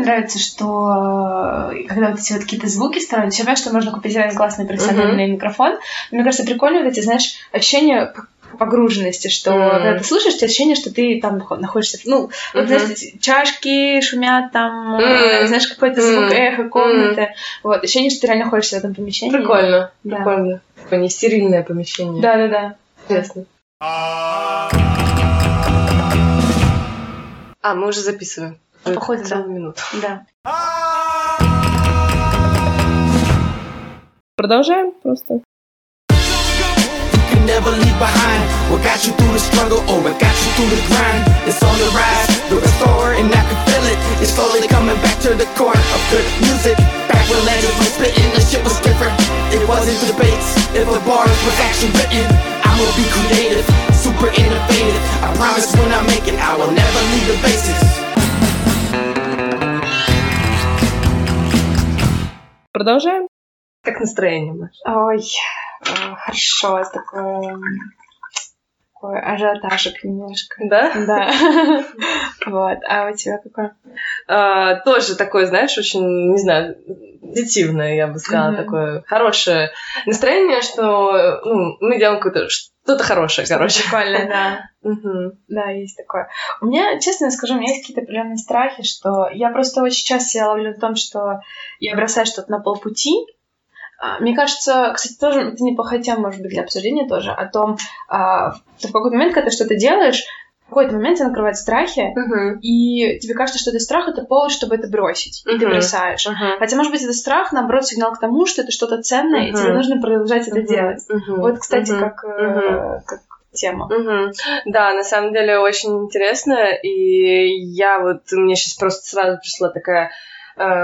мне нравится, что э, когда вот эти вот какие-то звуки становятся, я понимаю, что можно купить реально классный профессиональный mm-hmm. микрофон. Мне кажется, прикольно вот эти, знаешь, ощущения погруженности, что mm. когда ты слушаешь, тебе ощущение, что ты там находишься, ну, вот, mm-hmm. знаешь, чашки шумят там, mm. знаешь, какой-то звук mm. эхо комнаты, mm. вот, ощущение, что ты реально находишься в этом помещении. Прикольно, да. прикольно. Такое не стерильное помещение. Да-да-да. Интересно. А, мы уже записываем. Походу, да. минут. Да. Продолжаем просто. never leave behind What got you through the struggle or what got you through the grind It's on the rise, the restore and I can feel it It's slowly coming back to the core of good music Back when legends was spitting, the shit was different It wasn't debates, if the bars was actually written I'ma be creative, super innovative I promise when I make it, I will never leave the basics Продолжаем. Как настроение, Маш? Ой, Э, хорошо, такое такой ажиотажик немножко. Да? Да. Вот. А у тебя какое? А, тоже такое, знаешь, очень, не знаю, позитивное, я бы сказала, такое хорошее настроение, что ну, мы делаем какое-то что-то хорошее, короче. Прикольно, да. Да, есть такое. У меня, честно скажу, у меня есть какие-то определенные страхи, что я просто очень часто себя ловлю в том, что я бросаю что-то на полпути, а, мне кажется, кстати, тоже это неплохая тема, может быть, для обсуждения тоже, о том, а, что в какой-то момент, когда ты что-то делаешь, какой-то момент тебя накрывают страхи, uh-huh. и тебе кажется, что этот страх — это повод, чтобы это бросить, uh-huh. и ты бросаешь. Uh-huh. Хотя, может быть, этот страх, наоборот, сигнал к тому, что это что-то ценное, uh-huh. и тебе нужно продолжать uh-huh. это делать. Uh-huh. Вот, кстати, uh-huh. как, uh-huh. как тема. Угу. Да, на самом деле очень интересно, и я вот, мне сейчас просто сразу пришла такая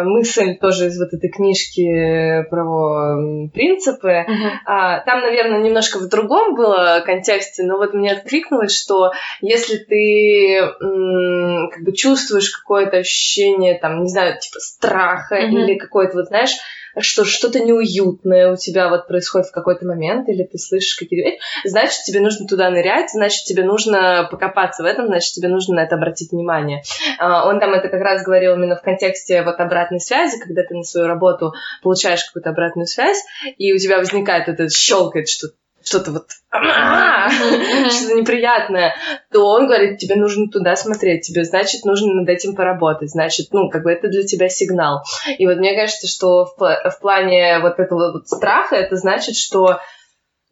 мысль тоже из вот этой книжки про принципы. Uh-huh. Там, наверное, немножко в другом было контексте, но вот мне откликнулось, что если ты как бы чувствуешь какое-то ощущение, там, не знаю, типа страха uh-huh. или какое-то, вот, знаешь, что что-то неуютное у тебя вот происходит в какой-то момент, или ты слышишь какие-то значит, тебе нужно туда нырять, значит, тебе нужно покопаться в этом, значит, тебе нужно на это обратить внимание. А, он там это как раз говорил именно в контексте вот обратной связи, когда ты на свою работу получаешь какую-то обратную связь, и у тебя возникает это щелкает что-то что-то вот что-то неприятное, то он говорит, тебе нужно туда смотреть, тебе, значит, нужно над этим поработать, значит, ну, как бы это для тебя сигнал. И вот мне кажется, что в, в плане вот этого вот страха это значит, что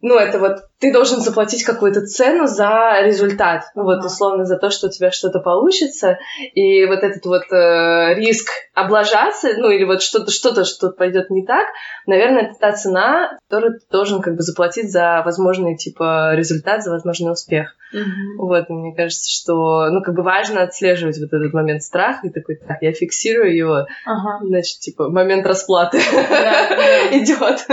ну, это вот ты должен заплатить какую-то цену за результат, ну, вот условно за то, что у тебя что-то получится, и вот этот вот э, риск облажаться, ну, или вот что-то, что-то, что пойдет не так, наверное, это та цена, которую ты должен как бы заплатить за возможный, типа, результат, за возможный успех. Mm-hmm. Вот, мне кажется, что, ну, как бы важно отслеживать вот этот момент страха, и такой, так, я фиксирую его, ага. значит, типа, момент расплаты идет.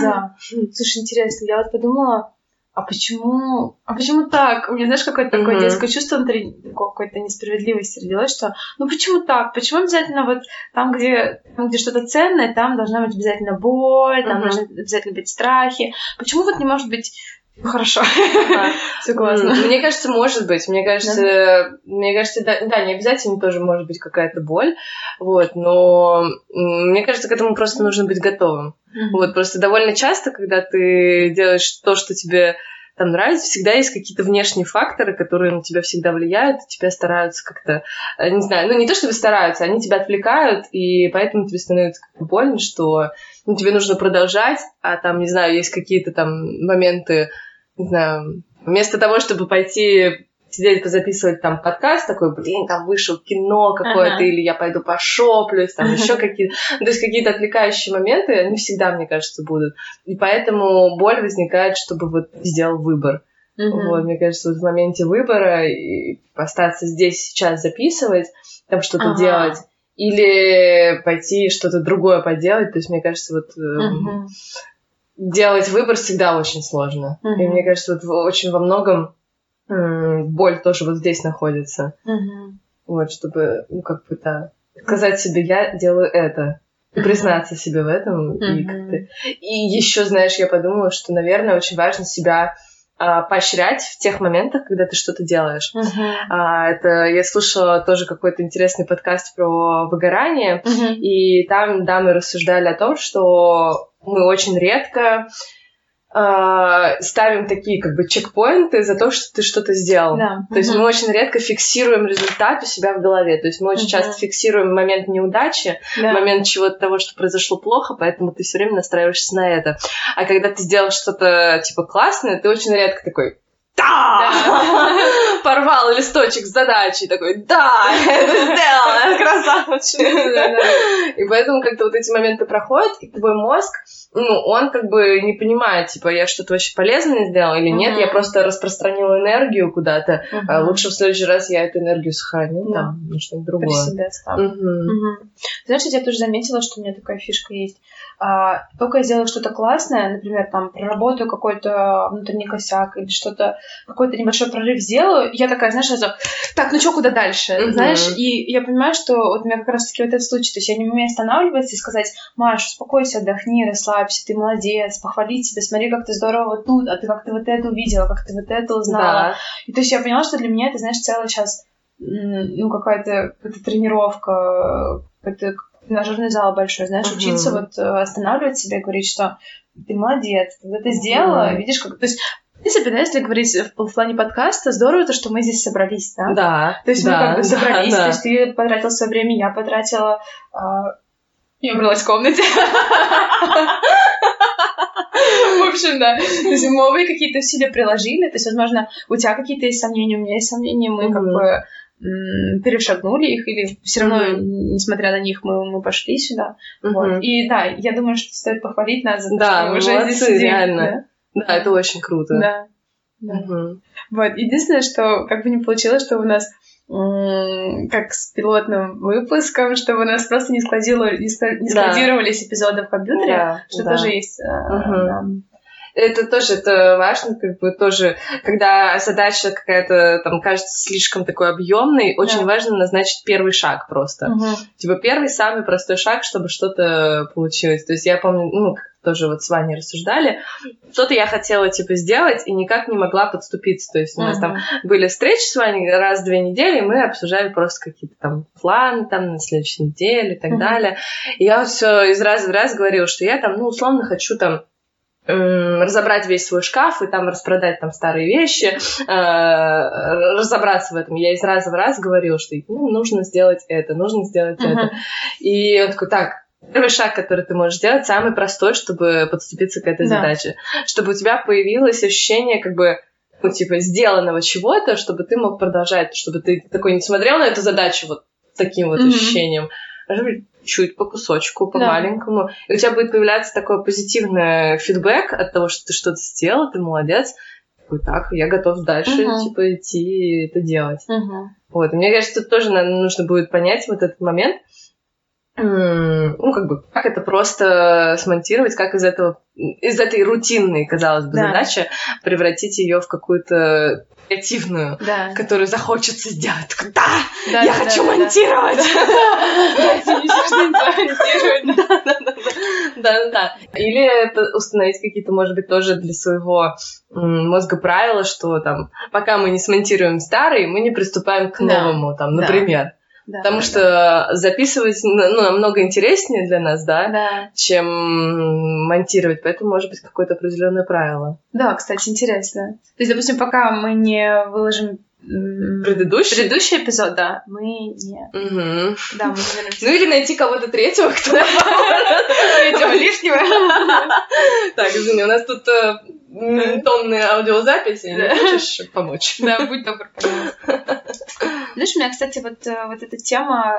Да. Слушай, интересно, я вот подумала, а почему, а почему так? У меня, знаешь, какое-то такое mm-hmm. детское чувство внутри какой-то несправедливости родилось, что ну почему так? Почему обязательно вот там, где, там, где что-то ценное, там должна быть обязательно боль, там mm-hmm. должны обязательно быть страхи. Почему вот не может быть хорошо. Согласна. Мне кажется, может быть. Мне кажется, мне кажется, да, да, не обязательно тоже может быть какая-то боль. Вот, но мне кажется, к этому просто нужно быть готовым. Вот, просто довольно часто, когда ты делаешь то, что тебе там нравится, всегда есть какие-то внешние факторы, которые на тебя всегда влияют, тебя стараются как-то, э, не знаю, ну не то чтобы стараются, они тебя отвлекают, и поэтому тебе становится как-то больно, что ну, тебе нужно продолжать, а там, не знаю, есть какие-то там моменты, не знаю, вместо того, чтобы пойти сидеть позаписывать там подкаст, такой, блин, там вышел кино какое-то, ага. или я пойду пошоплюсь, там еще какие-то... Ну, то есть какие-то отвлекающие моменты, они всегда, мне кажется, будут. И поэтому боль возникает, чтобы вот сделал выбор. uh Вот, мне кажется, вот в моменте выбора и остаться здесь сейчас записывать, там что-то ага. делать, или пойти что-то другое поделать. То есть, мне кажется, вот uh делать выбор всегда очень сложно. Mm-hmm. И мне кажется, вот очень во многом боль тоже вот здесь находится. Mm-hmm. Вот, чтобы, ну, как бы, да, сказать себе, я делаю это. И признаться себе в этом. Mm-hmm. И, как-то... и еще, знаешь, я подумала, что, наверное, очень важно себя поощрять в тех моментах, когда ты что-то делаешь. А, это я слушала тоже какой-то интересный подкаст про выгорание, Мгм. и там дамы рассуждали о том, что мы очень редко а, ставим такие как бы чекпоинты за то, что ты что-то сделал. Да. То есть Мгм. мы очень редко фиксируем результат у себя в голове. То есть мы очень Мгм. часто фиксируем момент неудачи, Да. момент чего-то того, что произошло плохо, поэтому ты все время настраиваешься на это. А когда ты сделал что-то типа классное, ты очень редко такой да! Порвал листочек с задачей, такой, да, это сделала, красавчик. И поэтому как-то вот эти моменты проходят, и твой мозг, ну, он как бы не понимает, типа, я что-то вообще полезное сделал или нет, я просто распространила энергию куда-то, а лучше в следующий раз я эту энергию сохраню, там, что-нибудь При другое. себе оставлю. Знаешь, я тоже заметила, что у меня такая фишка есть. А, только я сделаю что-то классное, например, там, проработаю какой-то внутренний косяк или что-то, какой-то небольшой прорыв сделаю, я такая, знаешь, сразу, так, ну что, куда дальше? Мгм. Знаешь, и я понимаю, что вот у меня как раз-таки вот этот случай, то есть я не умею останавливаться и сказать, Маш, успокойся, отдохни, расслабься, ты молодец, похвалить себя, смотри, как ты здорово вот тут, а ты как ты вот это увидела, как ты вот это узнала. Да. И то есть я поняла, что для меня это, знаешь, целая сейчас, ну, какая-то какая тренировка, какой-то тренажерный зал большой, знаешь, Мгм. учиться вот э, останавливать себя и говорить, что ты молодец, ты это сделала, Мгм. видишь, как... То есть, в принципе, да, если говорить в, в плане подкаста, здорово то, что мы здесь собрались, да? Да. То есть мы да, как бы собрались, да. то есть ты потратил свое время, я потратила... а, Я убралась в комнате. В общем, да. То есть мы какие-то усилия приложили. То есть, возможно, у тебя какие-то есть сомнения, у меня есть сомнения, мы как бы перешагнули их, или все равно, Мгм. несмотря на них, мы, мы пошли сюда. Мгм. Вот. И да, я думаю, что стоит похвалить нас за то, Да, что мы уже молодцы, здесь сидим. реально. Да, это очень круто. Да. да. да. Мгм. Вот, единственное, что как бы не получилось, что у нас как с пилотным выпуском, чтобы у нас просто не, складило, не, ск- не Да. складировались эпизоды в компьютере, Да, что да. тоже есть. да. Это тоже это важно, как бы тоже, когда задача какая-то там кажется слишком такой объемной, очень Да. важно назначить первый шаг просто. Мгм. Типа первый самый простой шаг, чтобы что-то получилось. То есть я помню, ну, тоже вот с Ваней рассуждали, что-то я хотела типа сделать и никак не могла подступиться. То есть у нас там Мгм. были встречи с Ваней раз в две недели, и мы обсуждали просто какие-то там планы там на следующей неделе и так Мгм. далее. И я вот все из раза в раз говорила, что я там, ну, условно хочу там разобрать весь свой шкаф и там распродать там старые вещи, э, разобраться в этом. Я из раза в раз говорила, что ну, нужно сделать это, нужно сделать Мгм. это. И он такой, так, первый шаг, который ты можешь сделать, самый простой, чтобы подступиться к этой Да. задаче. Чтобы у тебя появилось ощущение как бы ну, типа, сделанного чего-то, чтобы ты мог продолжать, чтобы ты такой не смотрел на эту задачу вот таким вот Мгм. ощущением, а чуть по кусочку, по Да. маленькому. И у тебя будет появляться такой позитивный фидбэк от того, что ты что-то сделал, ты молодец. Такой, так, я готов дальше, Мгм. типа, идти и это делать. Мгм. Вот. И мне кажется, тут тоже наверное, нужно будет понять вот этот момент. М, Ну, как бы, как это просто смонтировать, как из этого, из этой рутинной, казалось бы, Да. задачи превратить ее в какую-то креативную, Да. которую захочется сделать. Да, Да, я да, хочу да, монтировать! Да-да-да. Или это установить какие-то, может быть, тоже для своего мозга правила, что там, пока мы не смонтируем старый, мы не приступаем к новому, там, например. Да, Потому да, что записывать ну, намного интереснее для нас, да, Да. чем монтировать. Поэтому может быть какое-то определенное правило. Да, кстати, интересно. То есть, допустим, пока мы не выложим Предыдущий? предыдущий эпизод, да, мы не... Мгм. Да, мы не. Ну или найти кого-то третьего, кто Третьего лишнего. Так, извини, у нас тут э, тонны аудиозаписи. Да. хочешь помочь? Да, будь добр, пожалуйста. Знаешь, у меня, кстати, вот, э, вот эта тема,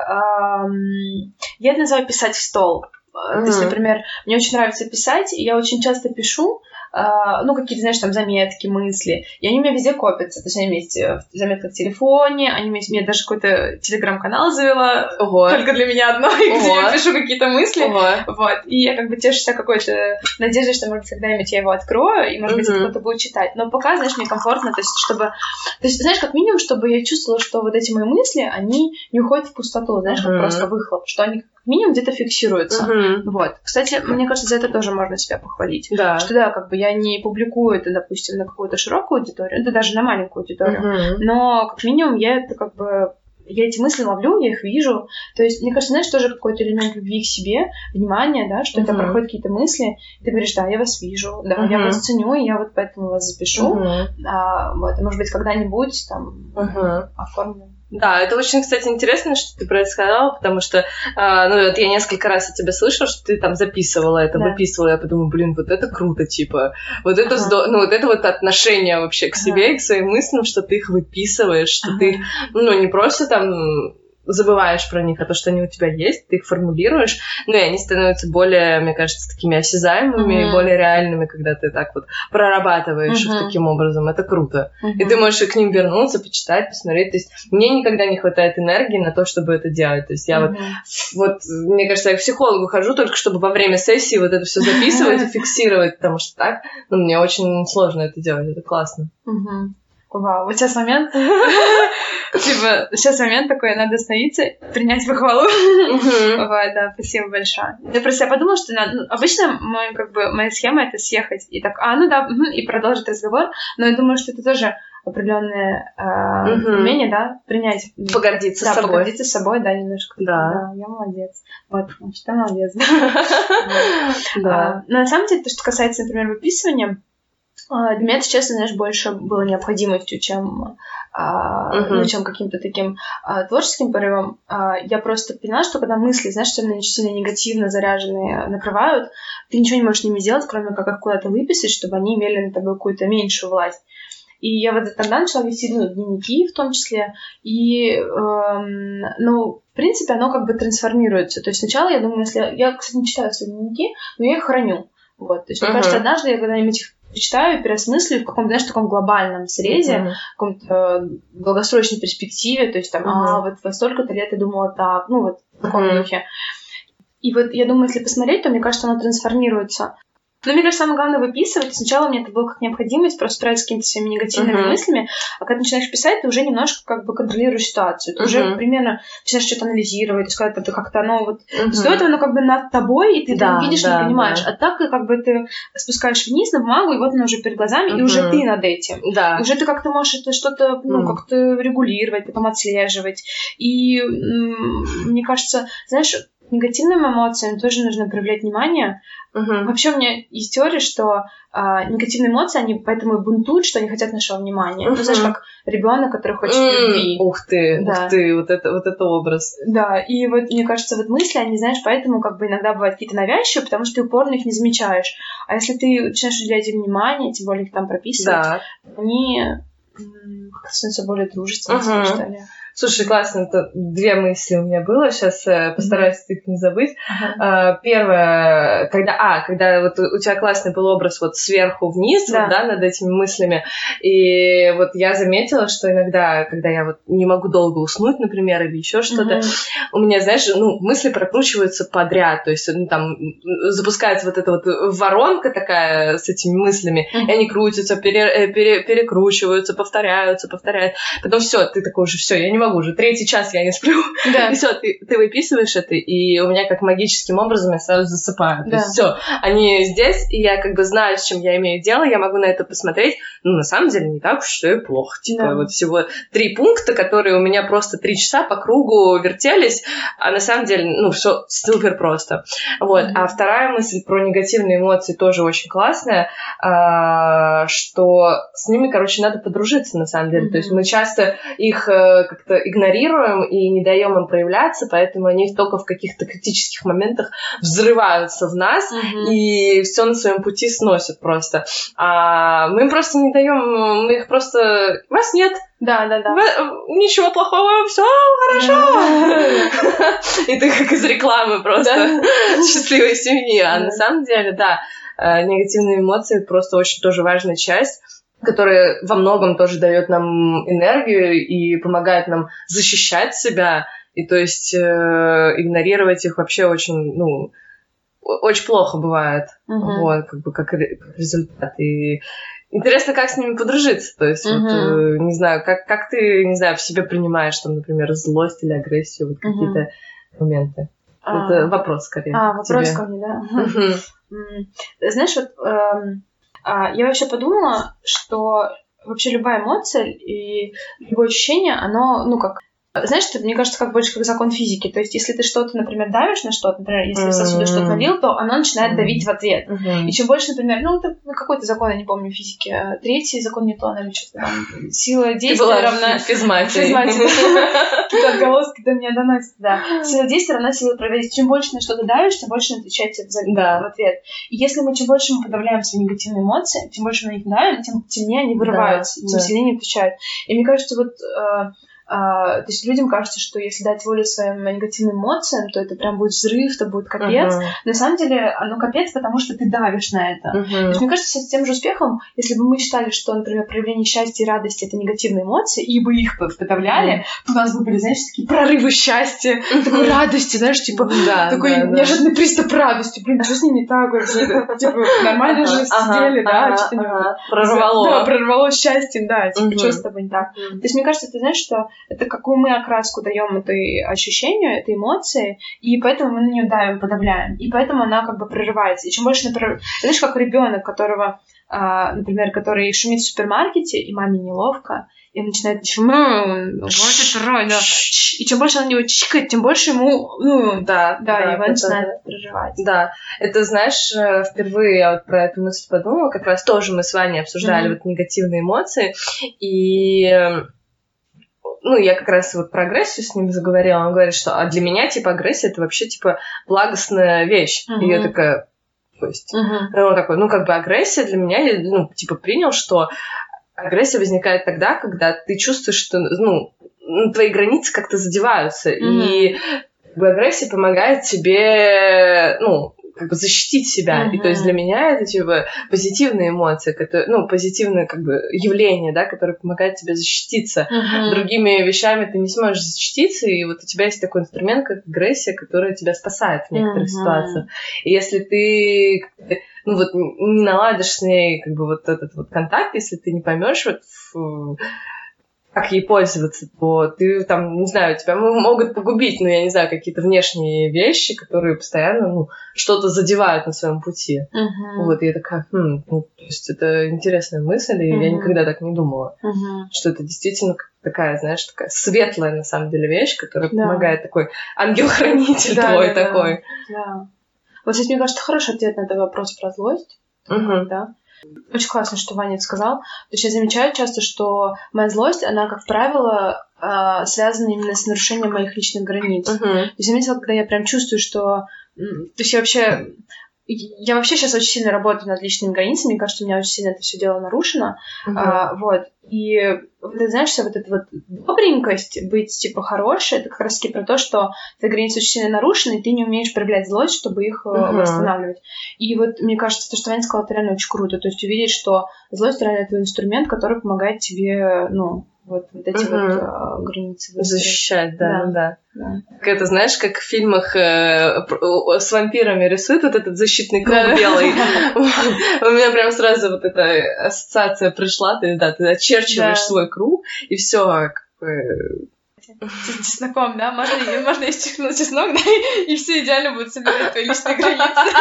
я это называю писать в стол. То есть, например, мне очень нравится писать, и я очень часто пишу, ну, какие-то, знаешь, там заметки, мысли, и они у меня везде копятся. То есть они есть э, в заметках в телефоне, они у меня, я даже какой-то телеграм-канал завела, Ого. только для меня одной, где Ого. я пишу какие-то мысли. Ого. Вот. И я как бы тешусь какой-то надеждой, что, может быть, когда-нибудь я его открою, и, может быть, кто-то будет читать. Но пока, знаешь, мне комфортно, то есть, чтобы... То есть, знаешь, как минимум, чтобы я чувствовала, что вот эти мои мысли, они не уходят в пустоту, знаешь, как Мгм. просто выхлоп, что они минимум где-то фиксируется. Мгм. Вот. Кстати, мне кажется, за это тоже можно себя похвалить. Да. Что да, как бы я не публикую это, допустим, на какую-то широкую аудиторию, да даже на маленькую аудиторию, Мгм. но как минимум я это как бы я эти мысли ловлю, я их вижу. То есть, мне кажется, знаешь, тоже какой-то элемент любви к себе, внимания, да, что это Мгм. проходят какие-то мысли, и ты говоришь, да, я вас вижу, да, я Мгм. вас ценю, и я вот поэтому вас запишу. Мгм. А, вот, может быть, когда-нибудь там Мгм. оформлю. Да, это очень, кстати, интересно, что ты про это сказала, потому что, а, ну, вот я несколько раз от тебя слышала, что ты там записывала это, Да. выписывала, я подумала, блин, вот это круто, типа, вот это Ага. здорово, ну, вот это вот отношение вообще к Ага. себе и к своим мыслям, что ты их выписываешь, что Ага. ты ну, не просто там забываешь про них, а то, что они у тебя есть, ты их формулируешь, ну, и они становятся более, мне кажется, такими осязаемыми и Мгм. более реальными, когда ты так вот прорабатываешь их Мгм. таким образом, это круто. И Мгм. ты можешь и к ним вернуться, почитать, посмотреть. То есть мне никогда не хватает энергии на то, чтобы это делать. То есть я вот, Мгм. вот, мне кажется, я к психологу хожу только чтобы во время сессии вот это все записывать и фиксировать, потому что так, ну, мне очень сложно это делать, это классно. Мгм. Вау, вот сейчас момент. Типа, сейчас момент такой, надо остановиться, принять похвалу. Вот, да, спасибо большое. Я просто я подумала, что ну, обычно мой, как бы, моя схема это съехать и так, а, ну да, и продолжить разговор, но я думаю, что это тоже определенное а, Мгм. умение, да, принять. Погордиться да, собой. погордиться собой, да, немножко. Да. я молодец. Вот, значит, ты молодец. Да. А, но на самом деле, то, что касается, например, выписывания, а, для меня это, честно, знаешь, больше было необходимостью, чем, а, Мгм. ну, чем каким-то таким а, творческим порывом. А, я просто поняла, что когда мысли, знаешь, сильно, очень сильно негативно заряженные накрывают, ты ничего не можешь с ними сделать, кроме как их куда-то выписать, чтобы они имели на тобой какую-то меньшую власть. И я вот тогда начала вести ну, дневники в том числе. И, эм, ну, в принципе, оно как бы трансформируется. То есть сначала я думаю, если... Я, кстати, не читаю свои дневники, но я их храню. Вот. То есть, мне Мгм. кажется, однажды я когда-нибудь их прочитаю, переосмыслю в каком-то, знаешь, таком глобальном срезе, Мгм. в каком-то э, долгосрочной перспективе, то есть там, а, Мгм. вот во столько-то лет я думала так, ну вот в таком Мгм. духе. И вот я думаю, если посмотреть, то мне кажется, оно трансформируется. Но мне кажется, самое главное выписывать. Сначала мне это было как необходимость просто справиться с какими-то своими негативными Мгм. мыслями, а когда ты начинаешь писать, ты уже немножко как бы контролируешь ситуацию. Ты уже Мгм. примерно начинаешь что-то анализировать, то есть когда ты как-то оно вот Мгм. до этого оно как бы над тобой, и ты Да, там видишь, да, не понимаешь. да. А так как бы ты спускаешь вниз на бумагу, и вот оно уже перед глазами, и уже ты над этим. Да. Уже ты как-то можешь это что-то, ну, Мгм. как-то регулировать, потом отслеживать. И мне кажется, знаешь, негативным эмоциям тоже нужно проявлять внимание. Мгм. Вообще у меня есть теория, что а, негативные эмоции, они поэтому и бунтуют, что они хотят нашего внимания. Ну, знаешь, как ребенок, который хочет М, любви. Ух ты, Да. ух ты, вот это, вот это образ. Да, и вот мне кажется, вот мысли, они, знаешь, поэтому как бы иногда бывают какие-то навязчивые, потому что ты упорно их не замечаешь. А если ты начинаешь уделять им внимание, тем более их там прописывать, Да. они как-то становятся более дружественными, Мгм. что ли. Слушай, классно, это две мысли у меня было, сейчас постараюсь их не забыть. А, Первое, когда, а, когда вот у тебя классный был образ вот сверху вниз, Да. вот, да, над этими мыслями, и вот я заметила, что иногда, когда я вот не могу долго уснуть, например, или еще что-то, Мгм. у меня, знаешь, ну, мысли прокручиваются подряд, то есть ну, там запускается вот эта вот воронка такая с этими мыслями, Мгм. и они крутятся, пере- э, пере- перекручиваются, повторяются, повторяют. Потом все, ты такой уже, все, я не могу уже, третий час я не сплю. Да. И все, ты, ты выписываешь это, и у меня как магическим образом я сразу засыпаю. То Да. есть все, они здесь, и я как бы знаю, с чем я имею дело, я могу на это посмотреть. Ну, на самом деле, не так уж и плохо. Типа, Да. вот всего три пункта, которые у меня просто три часа по кругу вертелись, а на самом деле, ну, все супер просто. Вот. Мгм. А вторая мысль про негативные эмоции тоже очень классная, а, что с ними, короче, надо подружиться, на самом деле. То есть мы часто их э, как-то игнорируем и не даем им проявляться, поэтому они только в каких-то критических моментах взрываются в нас Мгм. и все на своем пути сносят просто. А мы им просто не даем, мы их просто... Вас нет, Да, да, да. Ничего плохого, все хорошо. И ты как из рекламы просто счастливой семьи. А на самом деле, да, э, негативные эмоции просто очень тоже важная часть которая во многом тоже дает нам энергию и помогает нам защищать себя. И то есть э, игнорировать их вообще очень, ну, очень плохо бывает. Мгм. Вот, как бы как ре- как результат. И интересно, как с ними подружиться. То есть, вот, Мгм. э, не знаю, как, как ты, не знаю, в себе принимаешь, там, например, злость или агрессию, вот Мгм. какие-то моменты. А, это вопрос скорее. А, вопрос тебе. ко мне, да. Знаешь, вот эм, а, я вообще подумала, что вообще любая эмоция и любое ощущение, оно, ну как, знаешь, это, мне кажется, как больше как закон физики. То есть, если ты что-то, например, давишь на что-то, например, если в сосуде что-то налил, то оно начинает давить в ответ. И чем больше, например, ну, это какой-то закон, я не помню, физики, а третий закон Ньютона или что-то там, сила действия равна... физматия. Какие-то отголоски до меня доносят, да. Сила действия равна сила проверить. Чем больше на что-то давишь, тем больше отвечает в ответ. И если мы, чем больше мы подавляем свои негативные эмоции, тем больше мы их давим, тем темнее они вырываются, тем сильнее отвечают. И мне кажется, вот э, то есть людям кажется, что если дать волю своим негативным эмоциям, то это прям будет взрыв, то будет капец. Uh-huh. На самом деле оно капец, потому что ты давишь на это. Uh-huh. То есть мне кажется, с тем же успехом, если бы мы считали, что, например, проявление счастья и радости это негативные эмоции, и бы их подавляли, uh-huh. то у нас бы были, знаешь, такие прорывы счастья, такой радости, знаешь, типа такой неожиданный приступ радости. Блин, что с ними так? Типа нормально же сидели, да, что-то прорвало. Да, прорвало счастьем, да, типа что с тобой не так. То есть мне кажется, ты знаешь, что это какую мы окраску даем этой ощущению, этой эмоции, и поэтому мы на нее давим, подавляем. И поэтому она как бы прерывается. И чем больше прерывается... Знаешь, как ребенок, которого, а, например, который шумит в супермаркете, и маме неловко, и начинает и чем больше она на него чикает, тем больше ему, ну, да, да, да его начинает проживать. Да, это, знаешь, э, впервые я вот про эту мысль подумала, как раз тоже мы с Ваней обсуждали mm-hmm. вот негативные эмоции, и ну, я как раз вот про агрессию с ним заговорила, он говорит, что а для меня, типа, агрессия это вообще, типа, благостная вещь. Uh-huh. И я такая, то есть, uh-huh. он такой, ну, как бы агрессия для меня, я, ну, типа, принял, что агрессия возникает тогда, когда ты чувствуешь, что, ну, твои границы как-то задеваются, uh-huh. и как бы, агрессия помогает тебе, ну, как бы защитить себя. Uh-huh. И то есть для меня это типа позитивные эмоции, которые, ну, позитивное как бы явление, да, которое помогает тебе защититься. Uh-huh. Другими вещами ты не сможешь защититься, и вот у тебя есть такой инструмент, как агрессия, которая тебя спасает в некоторых uh-huh. ситуациях. И если ты ну вот не наладишь с ней как бы вот этот вот контакт, если ты не поймешь вот как ей пользоваться, то ты там, не знаю, тебя могут погубить, ну, я не знаю, какие-то внешние вещи, которые постоянно, ну, что-то задевают на своем пути. Uh-huh. Вот, и я такая, хм, ну, то есть это интересная мысль, и uh-huh. я никогда так не думала, uh-huh. что это действительно такая, знаешь, такая светлая, на самом деле, вещь, которая да. помогает такой ангел-хранитель да, твой да, такой. Да. Вот здесь, мне кажется, хороший ответ на этот вопрос про злость. Uh-huh. Да. Очень классно, что Ваня это сказал. То есть я замечаю часто, что моя злость, она, как правило, а, связана именно с нарушением моих личных границ. Uh-huh. То есть я заметила, когда я прям чувствую, что... То есть я вообще я вообще сейчас очень сильно работаю над личными границами, мне кажется, у меня очень сильно это все дело нарушено, uh-huh. а, вот, и ты знаешь, вся вот эта вот добренькость, быть, типа, хорошей, это как раз-таки про то, что твои границы очень сильно нарушены, и ты не умеешь проявлять злость, чтобы их uh-huh. восстанавливать. И вот, мне кажется, то, что Ваня сказала, это реально очень круто, то есть увидеть, что злость реально твой инструмент, который помогает тебе, ну, вот, вот эти угу. вот а, границы выстроить. Защищать, да, да. да. Как это, знаешь, как в фильмах э, с вампирами рисуют вот этот защитный круг да. белый. Меня прям сразу вот эта ассоциация пришла, ты, да, ты очерчиваешь свой круг, и все как бы чесноком, да? Можно, можно есть чеснок, да, и все идеально будет собирать твои личные границы.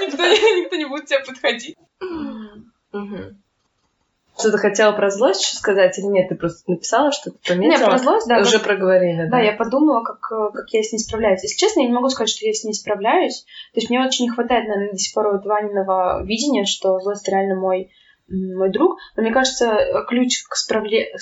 никто, никто не будет тебе подходить. Что-то хотела про злость еще сказать или нет? Ты просто написала, что ты пометила? Нет, про злость, да. Уже как... проговорили, да? Да, я подумала, как, как я с ней справляюсь. Если честно, я не могу сказать, что я с ней справляюсь. То есть мне очень не хватает, наверное, до сих пор вот Ваниного видения, что злость реально мой мой друг, но мне кажется, ключ к справлению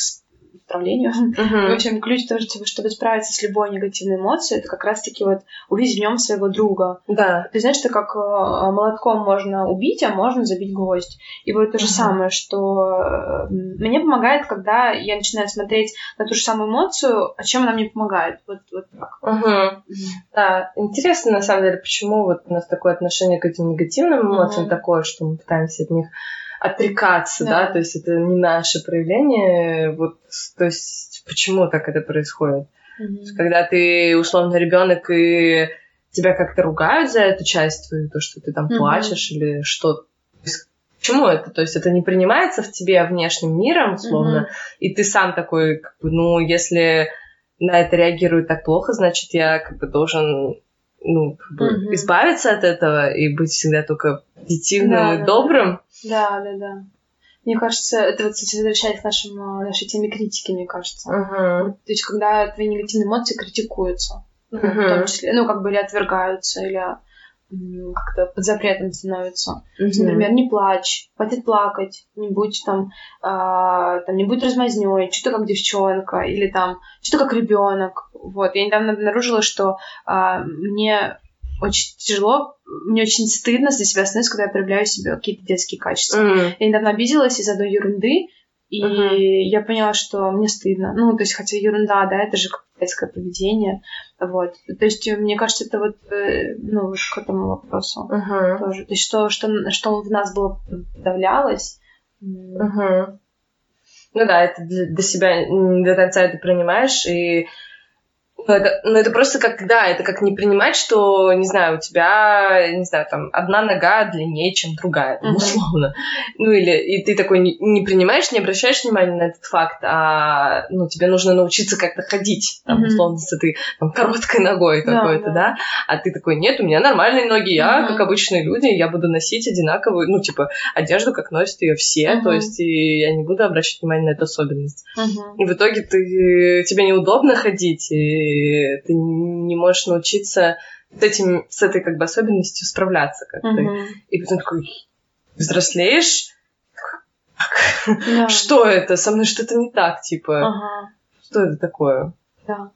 управлению. Uh-huh. В общем, ключ тоже, типа, чтобы справиться с любой негативной эмоцией, это как раз-таки вот увидеть в нем своего друга. Да. Ты знаешь, что как э, молотком можно убить, а можно забить гвоздь. И вот то же uh-huh. самое, что э, мне помогает, когда я начинаю смотреть на ту же самую эмоцию, а чем она мне помогает. Вот, вот так. Uh-huh. Да, интересно, на самом деле, почему вот у нас такое отношение к этим негативным эмоциям такое, что мы пытаемся от них отрекаться, да. да, то есть это не наше проявление, вот, то есть почему так это происходит? Mm-hmm. Когда ты условно ребенок и тебя как-то ругают за эту часть твою, то, что ты там mm-hmm. плачешь или что. Почему это? То есть это не принимается в тебе внешним миром, условно, mm-hmm. и ты сам такой, как бы, ну, если на это реагирует так плохо, значит, я как бы должен ну, как бы Мгм. избавиться от этого и быть всегда только позитивным Да, и добрым. Да, да, да. Мне кажется, это вот, кстати, возвращаясь к нашим, э, нашей теме критики, мне кажется. Мгм. То есть, когда твои негативные эмоции критикуются, ну, в Мгм. том числе, ну, как бы или отвергаются, или как-то под запретом есть, Мгм. например, не плачь, хватит плакать, не будь там, а, там не будь размазнёй, что ты как девчонка, или там, что ты как ребенок. Вот, я недавно обнаружила, что а, мне очень тяжело, мне очень стыдно за себя становится, когда я проявляю в себе какие-то детские качества. Мгм. Я недавно обиделась из-за одной ерунды, и Мгм. я поняла, что мне стыдно. Ну, то есть, хотя ерунда, да, это же детское поведение. Вот. То есть, мне кажется, это вот, э, ну, вот к этому вопросу Мгм. тоже. То есть, что, что, что в нас было подавлялось. Мгм. Ну да, это для, для себя не до конца это принимаешь, и ну это, ну это просто как, да, это как не принимать, что, не знаю, у тебя, не знаю, там, одна нога длиннее, чем другая, Мгм. условно. Ну или, и ты такой не, не принимаешь, не обращаешь внимания на этот факт, а, ну, тебе нужно научиться как-то ходить, там, Мгм. условно, с этой там, короткой ногой Да, какой-то, да. да. а ты такой, нет, у меня нормальные ноги, я, Мгм. как обычные люди, я буду носить одинаковую, ну, типа, одежду, как носят ее все, то Мгм. есть и я не буду обращать внимание на эту особенность. мгм. И в итоге ты, тебе неудобно ходить, и ты не можешь научиться с, этим, с этой как бы особенностью справляться как-то. Мгм. И потом такой взрослеешь, Да. что это? Со мной что-то не так, типа, Ага. что это такое? Да.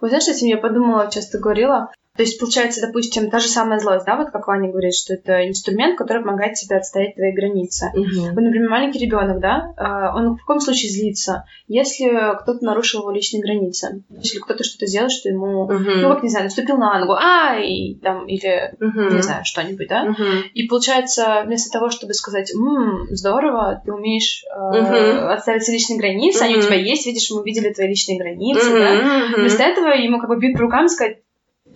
Вот знаешь, этим я подумала, часто говорила. То есть, получается, допустим, та же самая злость, да, вот как Ваня говорит, что это инструмент, который помогает тебе отстоять твои границы. Вот, например, маленький ребенок, да, а, он в каком случае злится? Если кто-то нарушил его личные границы, если кто-то что-то сделал, что ему, ну, как, не знаю, наступил на ногу, ай, там, или, не знаю, что-нибудь, да? И получается, вместо того, чтобы сказать, «М, здорово, ты умеешь э, Мгм. отставить личные границы, они у тебя есть, видишь, мы увидели твои личные границы, да? Вместо этого ему как бы бить по рукам и сказать,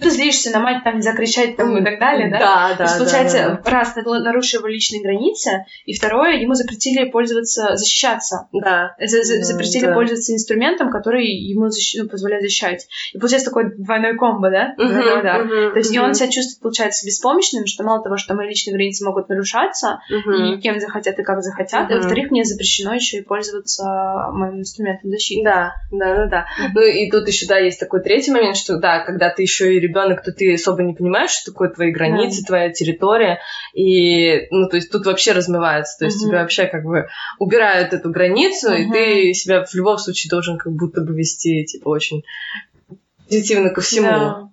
ты злишься на мать, там, закричать там, и так далее, да? Да, да, То есть, да, получается, да, раз, ты нарушил его личные границы, и второе, ему запретили пользоваться, защищаться. да. За- за- Да, запретили да. пользоваться инструментом, который ему защ- ну, позволяет защищать. И получается такой двойной комбо, да? Двойной удар. То есть и он себя чувствует, получается, беспомощным, что мало того, что мои личные границы могут нарушаться, и кем захотят и как захотят, и Мгм. во-вторых, мне запрещено еще и пользоваться моим инструментом защиты. Да, да, да, да. Ну и тут еще, да, есть такой третий момент, что да, когда ты еще и ребенок, то ты особо не понимаешь, что такое твои границы, твоя территория. И, ну, то есть тут вообще размывается. То есть Мгм. тебя вообще как бы убирают эту границу, и Мгм. ты себя в любом случае должен как будто бы вести, типа, очень позитивно ко всему. Да.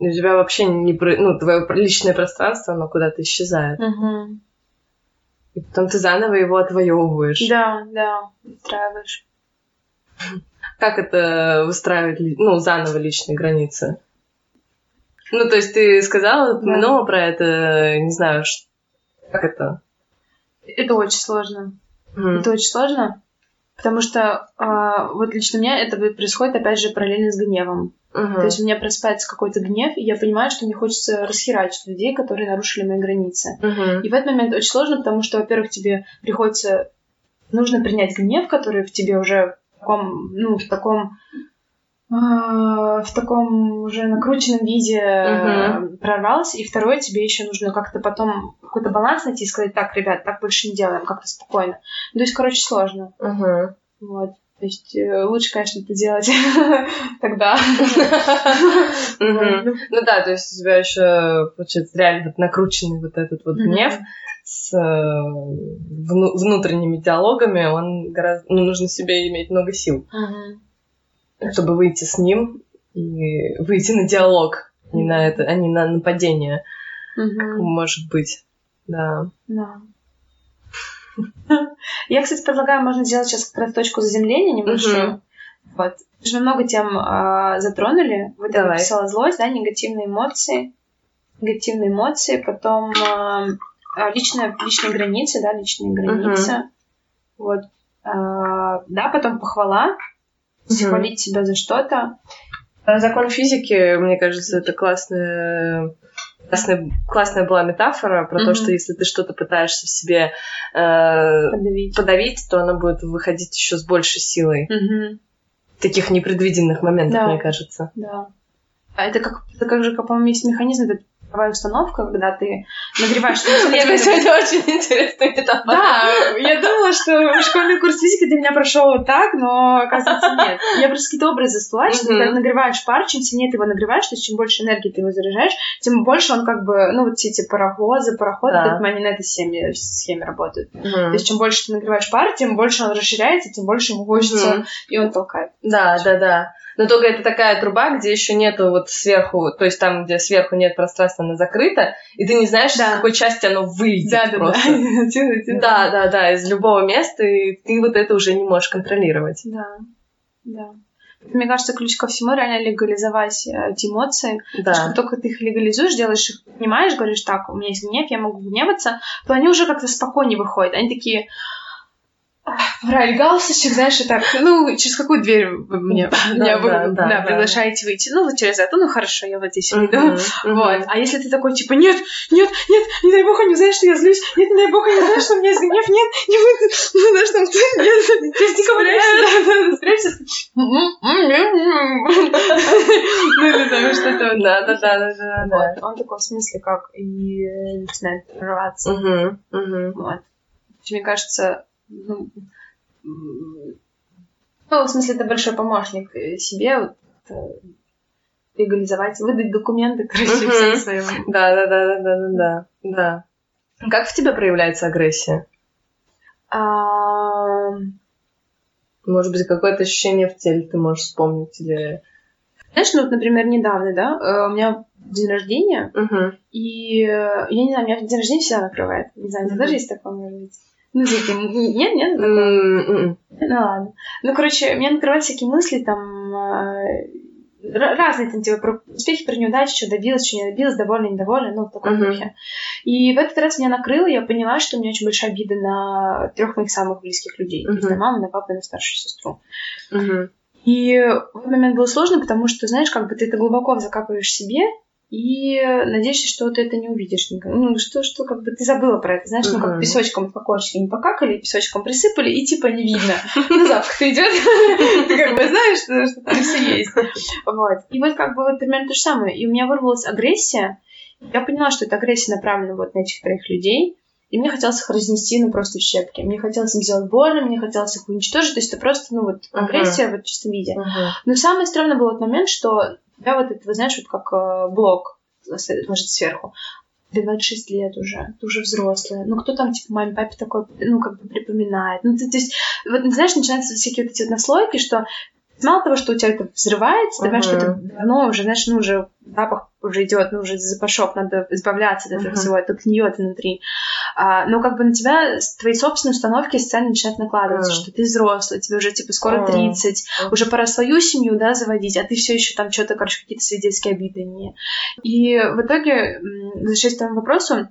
И У тебя вообще не... Ну, твое личное пространство, оно куда-то исчезает. Мгм. И потом ты заново его отвоевываешь. Да, да, устраиваешь. Как это выстраивать, ну, заново личные границы? Ну, то есть ты сказала, упомянула про это, не знаю, ш- как это? Это очень сложно. Мгм. Это очень сложно, потому что а, вот лично у меня это происходит, опять же, параллельно с гневом. Мгм. То есть у меня просыпается какой-то гнев, и я понимаю, что мне хочется расхерачить людей, которые нарушили мои границы. Мгм. И в этот момент очень сложно, потому что, во-первых, тебе приходится... Нужно принять гнев, который в тебе уже в таком, ну, в таком... а, в таком уже накрученном виде Мгм. прорвался. И второе, тебе еще нужно как-то потом какой-то баланс найти и сказать, так, ребят, так больше не делаем, как-то спокойно. Ну, то есть, короче, сложно. Мгм. Вот. То есть э, лучше, конечно, это делать тогда. Ну да, то есть у тебя еще, получается, реально накрученный вот этот вот гнев с э, вну- внутренними диалогами, он гораздо... Ну, нужно себе иметь много сил. Чтобы выйти с ним и выйти на диалог, не на это, а не на нападение, Мгм. может быть. Да. Да. Я, кстати, предлагаю, можно сделать сейчас как раз точку заземления небольшую. Мгм. Вот. Мы много тем а, затронули. Вот я Давай. написала злость, да, негативные эмоции. Негативные эмоции, потом а, а, личные, личные границы, да, личные границы. Вот. А, да, потом похвала. Мгм. Хвалить себя за что-то. А Закон физики, мне кажется, это классная, классная, классная была метафора про то, Мгм. что если ты что-то пытаешься в себе э, Подавить. подавить, то оно будет выходить еще с большей силой. В таких непредвиденных моментах, Да. мне кажется. Да. А это как, это как же, по-моему, есть механизм, это паровая установка, когда ты нагреваешь... Тебя сегодня очень интересный этап. Да, я думала, что школьный курс физики для меня прошел так, но, оказывается, нет. Я просто какие-то образы всплыла, что ты нагреваешь пар, чем сильнее ты его нагреваешь, то есть чем больше энергии ты его заряжаешь, тем больше он как бы, ну, вот все эти паровозы, пароходы, они на этой схеме работают. То есть чем больше ты нагреваешь пар, тем больше он расширяется, тем больше ему хочется, и он толкает. Да, да, да. Но только это такая труба, где еще нету вот сверху, то есть там, где сверху нет пространства, она закрыта, и ты не знаешь, да. с какой части оно выйдет да, просто. Да, да, да, да, из любого места, и ты вот это уже не можешь контролировать. Да, да. Мне кажется, ключ ко всему реально легализовать э, эти эмоции. Да. Потому что как только ты их легализуешь, делаешь их, понимаешь, говоришь, так, у меня есть гнев, я могу гневаться, то они уже как-то спокойнее выходят. Они такие, Правильно, галстучек, знаешь, и так, ну, через какую дверь вы мне, да, меня вы, да, да, да, приглашаете выйти? Ну, вот через эту, ну, хорошо, я вот здесь выйду. Uh-huh, uh-huh. Вот. А если ты такой, типа, нет, нет, нет, не дай бог, они знают, что я злюсь, нет, не дай бог, они знают, что у меня есть гнев, нет, не буду, ну, знаешь, там, нет, ты спрячься, спрячься, ну, или там что-то, да, да, да, да, да. Он такой, в смысле, как и начинает прорываться. Вот. Мне кажется, ну, ну, в смысле, это большой помощник э, себе, вот, э, легализовать, выдать документы, короче, всем своим. Да, да, да, да, да, да, да. Как в тебе проявляется агрессия? А... Может быть, какое-то ощущение в теле ты можешь вспомнить или... Знаешь, ну вот, например, недавно, да, э, у меня день рождения, uh-huh. и я не знаю, у меня день рождения всегда накрывает. Не знаю, uh-huh. тоже есть такое, может быть? Ну, типа, нет, нет, Ну, ладно. Ну, короче, меня накрывают всякие мысли, там, э, разные там, типа, про успехи, про неудачи, что добилась, что не добилась, довольна, недовольна, ну, в таком uh-huh. духе. И в этот раз меня накрыло, я поняла, что у меня очень большая обида на трех моих самых близких людей. Uh-huh. на маму, на папу и на старшую сестру. Uh-huh. И в этот момент было сложно, потому что, знаешь, как бы ты это глубоко закапываешь себе, и надеешься, что ты это не увидишь. Ну, что, что как бы ты забыла про это, знаешь, ну, как песочком в окошечке не покакали, песочком присыпали, и типа не видно. Ну, запах идет, ты как бы знаешь, что там все есть. Вот. И вот как бы вот примерно то же самое. И у меня вырвалась агрессия. Я поняла, что эта агрессия направлена вот на этих троих людей. И мне хотелось их разнести, ну, просто в щепки. Мне хотелось им сделать больно, мне хотелось их уничтожить. То есть это просто, ну, вот агрессия uh-huh. в чистом виде. Uh-huh. Но самое странное было тот момент, что тебя вот это, знаешь, вот как э, блок ложит сверху. Тебе 26 лет уже, ты уже взрослая. Ну, кто там, типа, маме, папе такой, ну, как бы припоминает. Ну, ты, то есть, вот, знаешь, начинаются всякие вот эти наслойки, что мало того, что у тебя это взрывается, ты понимаешь, что это давно уже, знаешь, ну, уже запах уже идет, ну, уже запашок, надо избавляться от этого uh-huh. всего, это гниет внутри. А, но как бы на тебя твои собственные установки социально начинают накладываться, uh-huh. что ты взрослый, тебе уже типа скоро 30, uh-huh. уже пора свою семью, да, заводить, а ты все еще там что-то, короче, какие-то свои детские обиды не. И в итоге, возвращаясь к тому вопросу,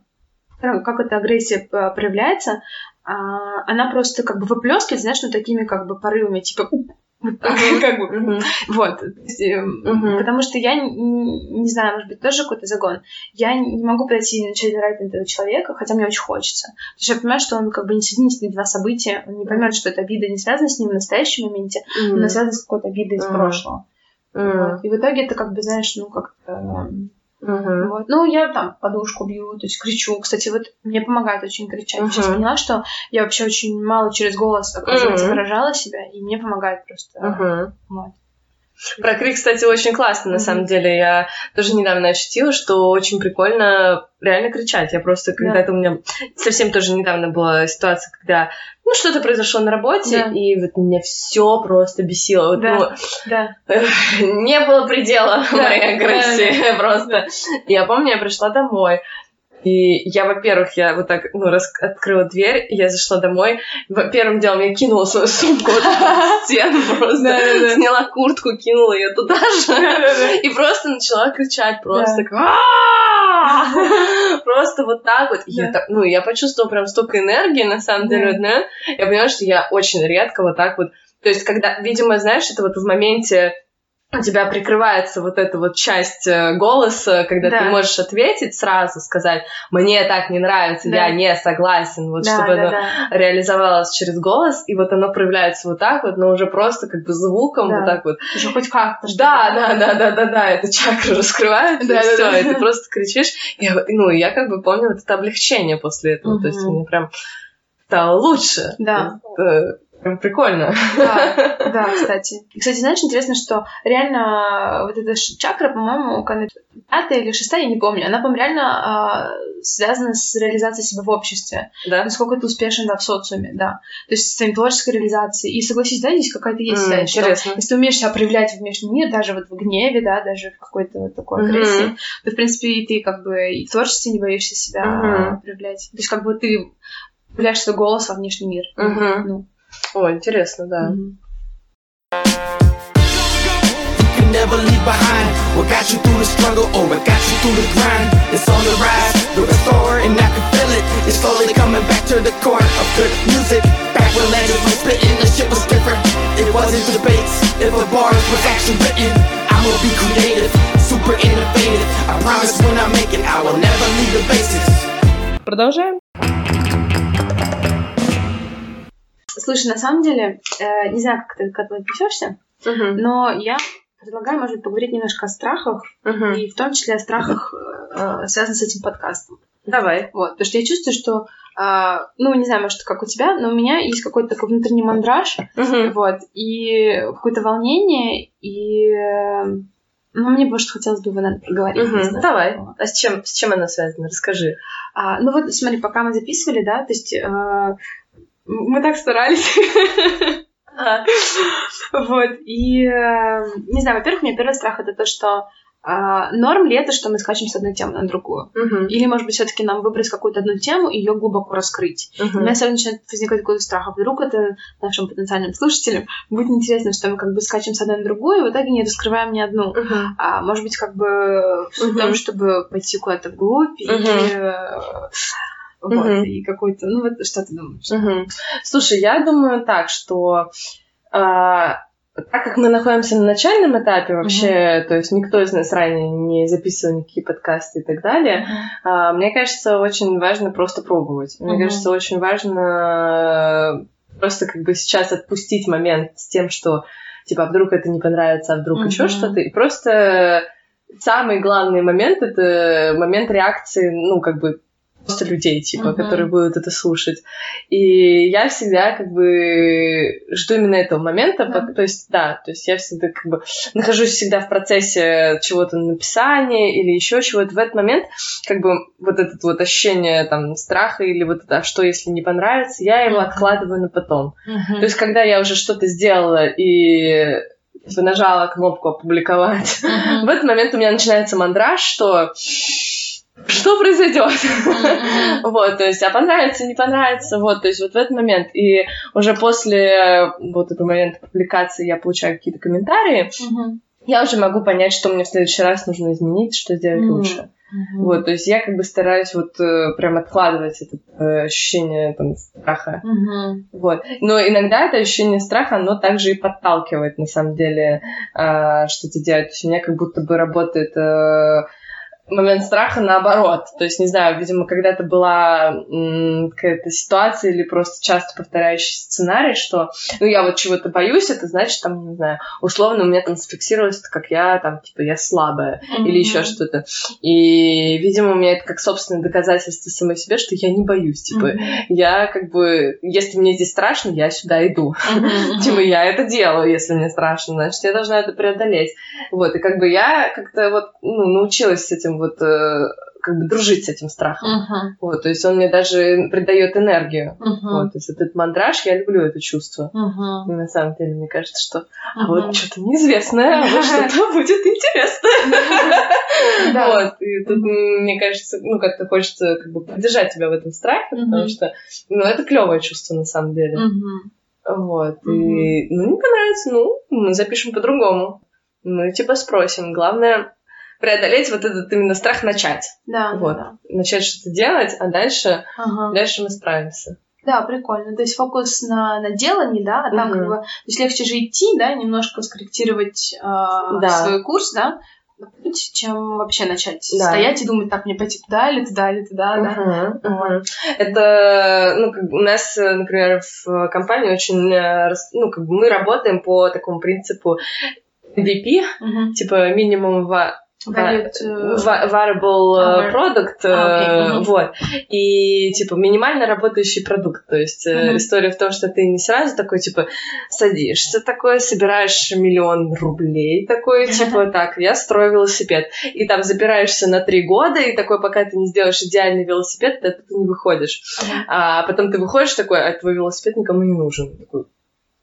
как эта агрессия проявляется, а, она просто как бы выплескивает, знаешь, ну такими как бы порывами, типа как бы, вот. Эм, потому что я, не знаю, может быть, тоже какой-то загон. Я не могу подойти и начать играть на этого человека, хотя мне очень хочется. Потому что я понимаю, что он как бы не соединит эти два события, он не поймет, что эта обида не связана с ним в настоящем моменте, но связана с какой-то обидой из прошлого. И в итоге это как бы, знаешь, ну, как-то Uh-huh. Вот. Ну, я там подушку бью, то есть кричу. Кстати, вот мне помогает очень кричать. Uh-huh. Сейчас поняла, что я вообще очень мало через голос, оказывается, uh-huh. выражала себя, и мне помогает просто. Uh-huh. Вот. Про крик, кстати, очень классно, на mm-hmm. самом деле. Я тоже недавно ощутила, что очень прикольно реально кричать. Я просто когда-то у меня совсем тоже недавно была ситуация, когда ну что-то произошло на работе, и вот меня все просто бесило. Вот, да. Ну, да. не было предела да. моей агрессии да. просто. Я помню, я пришла домой, и я, во-первых, я вот так, ну, рас... открыла дверь, я зашла домой. Первым делом я кинула свою сумку в стену просто. Сняла куртку, кинула ее туда же. И просто начала кричать просто. Просто вот так вот. Ну, я почувствовала прям столько энергии, на самом деле, да. Я поняла, что я очень редко вот так вот... То есть, когда, видимо, знаешь, это вот в моменте у тебя прикрывается вот эта вот часть э, голоса, когда да. ты можешь ответить сразу, сказать, мне так не нравится, да. я не согласен, вот да, чтобы да, оно да. реализовалось через голос, и вот оно проявляется вот так вот, но уже просто как бы звуком да. вот так вот. Уже хоть как-то. Да, да, да, да, да, да, эта чакра раскрывается, да, и да, все, да. и ты просто кричишь. И, ну, я как бы помню вот это облегчение после этого, угу. то есть мне прям стало лучше. Да. Это, Прям прикольно. Да, да, кстати. Кстати, знаешь, интересно, что реально вот эта чакра, по-моему, пятая или шестая, я не помню, она, по-моему, реально э, связана с реализацией себя в обществе. Да? Насколько ты успешен, да, в социуме, да. То есть с твоей творческой реализацией. И согласись, да, здесь какая-то есть связь, что если ты умеешь себя проявлять в внешний мир, даже вот в гневе, да, даже в какой-то вот такой агрессии, mm-hmm. то, в принципе, и ты как бы и в творчестве не боишься себя mm-hmm. проявлять. То есть как бы ты проявляешь свой голос во внешний мир. Mm-hmm. Ну, о, интересно, да. never leave behind What got you through the struggle or what got you through the grind It's on the rise, the restore and I can feel it It's slowly coming back to the core of good music Back when legends were spitting, the shit was different It wasn't debates, if the bars was actually written I'ma be creative, super innovative I promise when I make it, I will never leave the basics Продолжаем. Слушай, на самом деле, э, не знаю, как ты к этому отнесешься, uh-huh. но я предлагаю, может быть, поговорить немножко о страхах, uh-huh. и в том числе о страхах, э, связанных с этим подкастом. Давай. Вот, потому что я чувствую, что, э, ну, не знаю, может, как у тебя, но у меня есть какой-то такой внутренний мандраж, uh-huh. вот, и какое-то волнение, и... Э, ну, мне просто хотелось бы наверное, проговорить. Угу, давай. А с чем, с чем она связана? Расскажи. А, ну вот, смотри, пока мы записывали, да, то есть э, мы так старались. Вот. И, э, не знаю, во-первых, у меня первый страх это то, что а, норм ли это, что мы скачем с одной темы на другую? Uh-huh. Или, может быть, все-таки нам выбрать какую-то одну тему и ее глубоко раскрыть? Uh-huh. У меня сразу начинает возникать какой-то страх. А вдруг это нашим потенциальным слушателям будет интересно, что мы как бы скачем с одной на другую, и в итоге не раскрываем ни одну. Uh-huh. А может быть, как бы uh-huh. в том, чтобы пойти куда-то вглубь uh-huh. и э, вот, угу. и какой-то, ну вот что ты думаешь? Угу. Слушай, я думаю так, что а, так как мы находимся на начальном этапе вообще, mm-hmm. то есть никто из нас ранее не записывал никакие подкасты и так далее, mm-hmm. мне кажется, очень важно просто пробовать. Мне mm-hmm. кажется, очень важно просто как бы сейчас отпустить момент с тем, что типа а вдруг это не понравится, а вдруг mm-hmm. еще что-то, и просто самый главный момент это момент реакции, ну как бы просто людей, типа, uh-huh. которые будут это слушать. И я всегда как бы жду именно этого момента, uh-huh. то есть, да, то есть я всегда как бы нахожусь всегда в процессе чего-то написания или еще чего-то. В этот момент как бы вот это вот ощущение там страха или вот это, а что если не понравится, я его uh-huh. откладываю на потом. Uh-huh. То есть когда я уже что-то сделала и типа, нажала кнопку опубликовать, uh-huh. в этот момент у меня начинается мандраж, что что произойдет? вот, то есть, а понравится, не понравится, вот, то есть, вот в этот момент. И уже после вот этого момента публикации я получаю какие-то комментарии, я уже могу понять, что мне в следующий раз нужно изменить, что сделать лучше. Mm-hmm. Вот, то есть я как бы стараюсь вот э, прям откладывать это э, ощущение там страха. Mm-hmm. Вот. Но иногда это ощущение страха, оно также и подталкивает на самом деле э, что-то делать. То есть у меня как будто бы работает э, момент страха наоборот. То есть, не знаю, видимо, когда-то была какая-то ситуация или просто часто повторяющийся сценарий, что, ну, я вот чего-то боюсь, это значит, там, не знаю, условно у меня там зафиксировалось, как я, там, типа, я слабая mm-hmm. или еще что-то. И, видимо, у меня это как собственное доказательство самой себе, что я не боюсь. Типа, mm-hmm. я как бы, если мне здесь страшно, я сюда иду. Mm-hmm. типа, я это делаю, если мне страшно, значит, я должна это преодолеть. Вот, и как бы я как-то вот, ну, научилась с этим вот э, как бы дружить с этим страхом. Uh-huh. Вот, то есть он мне даже придает энергию. Uh-huh. Вот, то есть этот мандраж, я люблю это чувство. Uh-huh. И на самом деле, мне кажется, что uh-huh. а вот что-то неизвестное, а вот что-то будет интересно. Вот, и тут, мне кажется, ну, как-то хочется как бы поддержать тебя в этом страхе, потому что, ну, это клевое чувство на самом деле. Вот, и, ну, не понравится, ну, мы запишем по-другому. Мы типа спросим. Главное, преодолеть вот этот именно страх начать. Да. Вот. Да. Начать что-то делать, а дальше, ага. дальше мы справимся. Да, прикольно. То есть фокус на, на делании, да, а там угу. как бы... То есть легче же идти, да, немножко скорректировать э, да. свой курс, да, чем вообще начать да. стоять и думать, так, мне пойти туда или туда или туда, uh-huh, да. Uh-huh. Это, ну, как у нас, например, в компании очень, э, ну, как бы мы работаем по такому принципу MVP, uh-huh. типа минимум Valued, variable uh, product, okay. uh, вот, и, типа, минимально работающий продукт, то есть uh-huh. история в том, что ты не сразу такой, типа, садишься такой, собираешь миллион рублей, такой, типа, так, я строю велосипед, и там запираешься на три года, и такой, пока ты не сделаешь идеальный велосипед, ты, ты не выходишь, uh-huh. а потом ты выходишь такой, а твой велосипед никому не нужен, такой,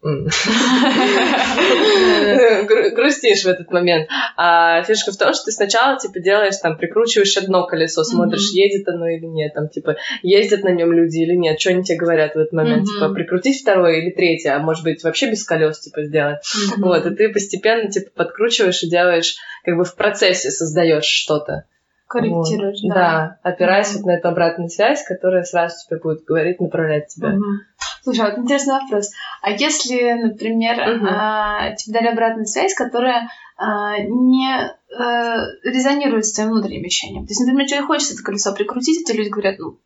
грустишь в этот момент. А фишка в том, что ты сначала, типа, делаешь, там, прикручиваешь одно колесо, смотришь, едет оно или нет, там, типа, ездят на нем люди или нет, что они тебе говорят в этот момент, типа, прикрутить второе или третье, а может быть, вообще без колес, типа, сделать. Вот, и ты постепенно, типа, подкручиваешь и делаешь, как бы в процессе создаешь что-то корректируешь, вот. да. Да, опираясь mm-hmm. вот на эту обратную связь, которая сразу тебе будет говорить, направлять тебя. Mm-hmm. Слушай, вот интересный вопрос. А если, например, а, тебе дали обратную связь, которая а, не а, резонирует с твоим внутренним ощущением? То есть, например, тебе хочется это колесо прикрутить, и люди говорят, ну,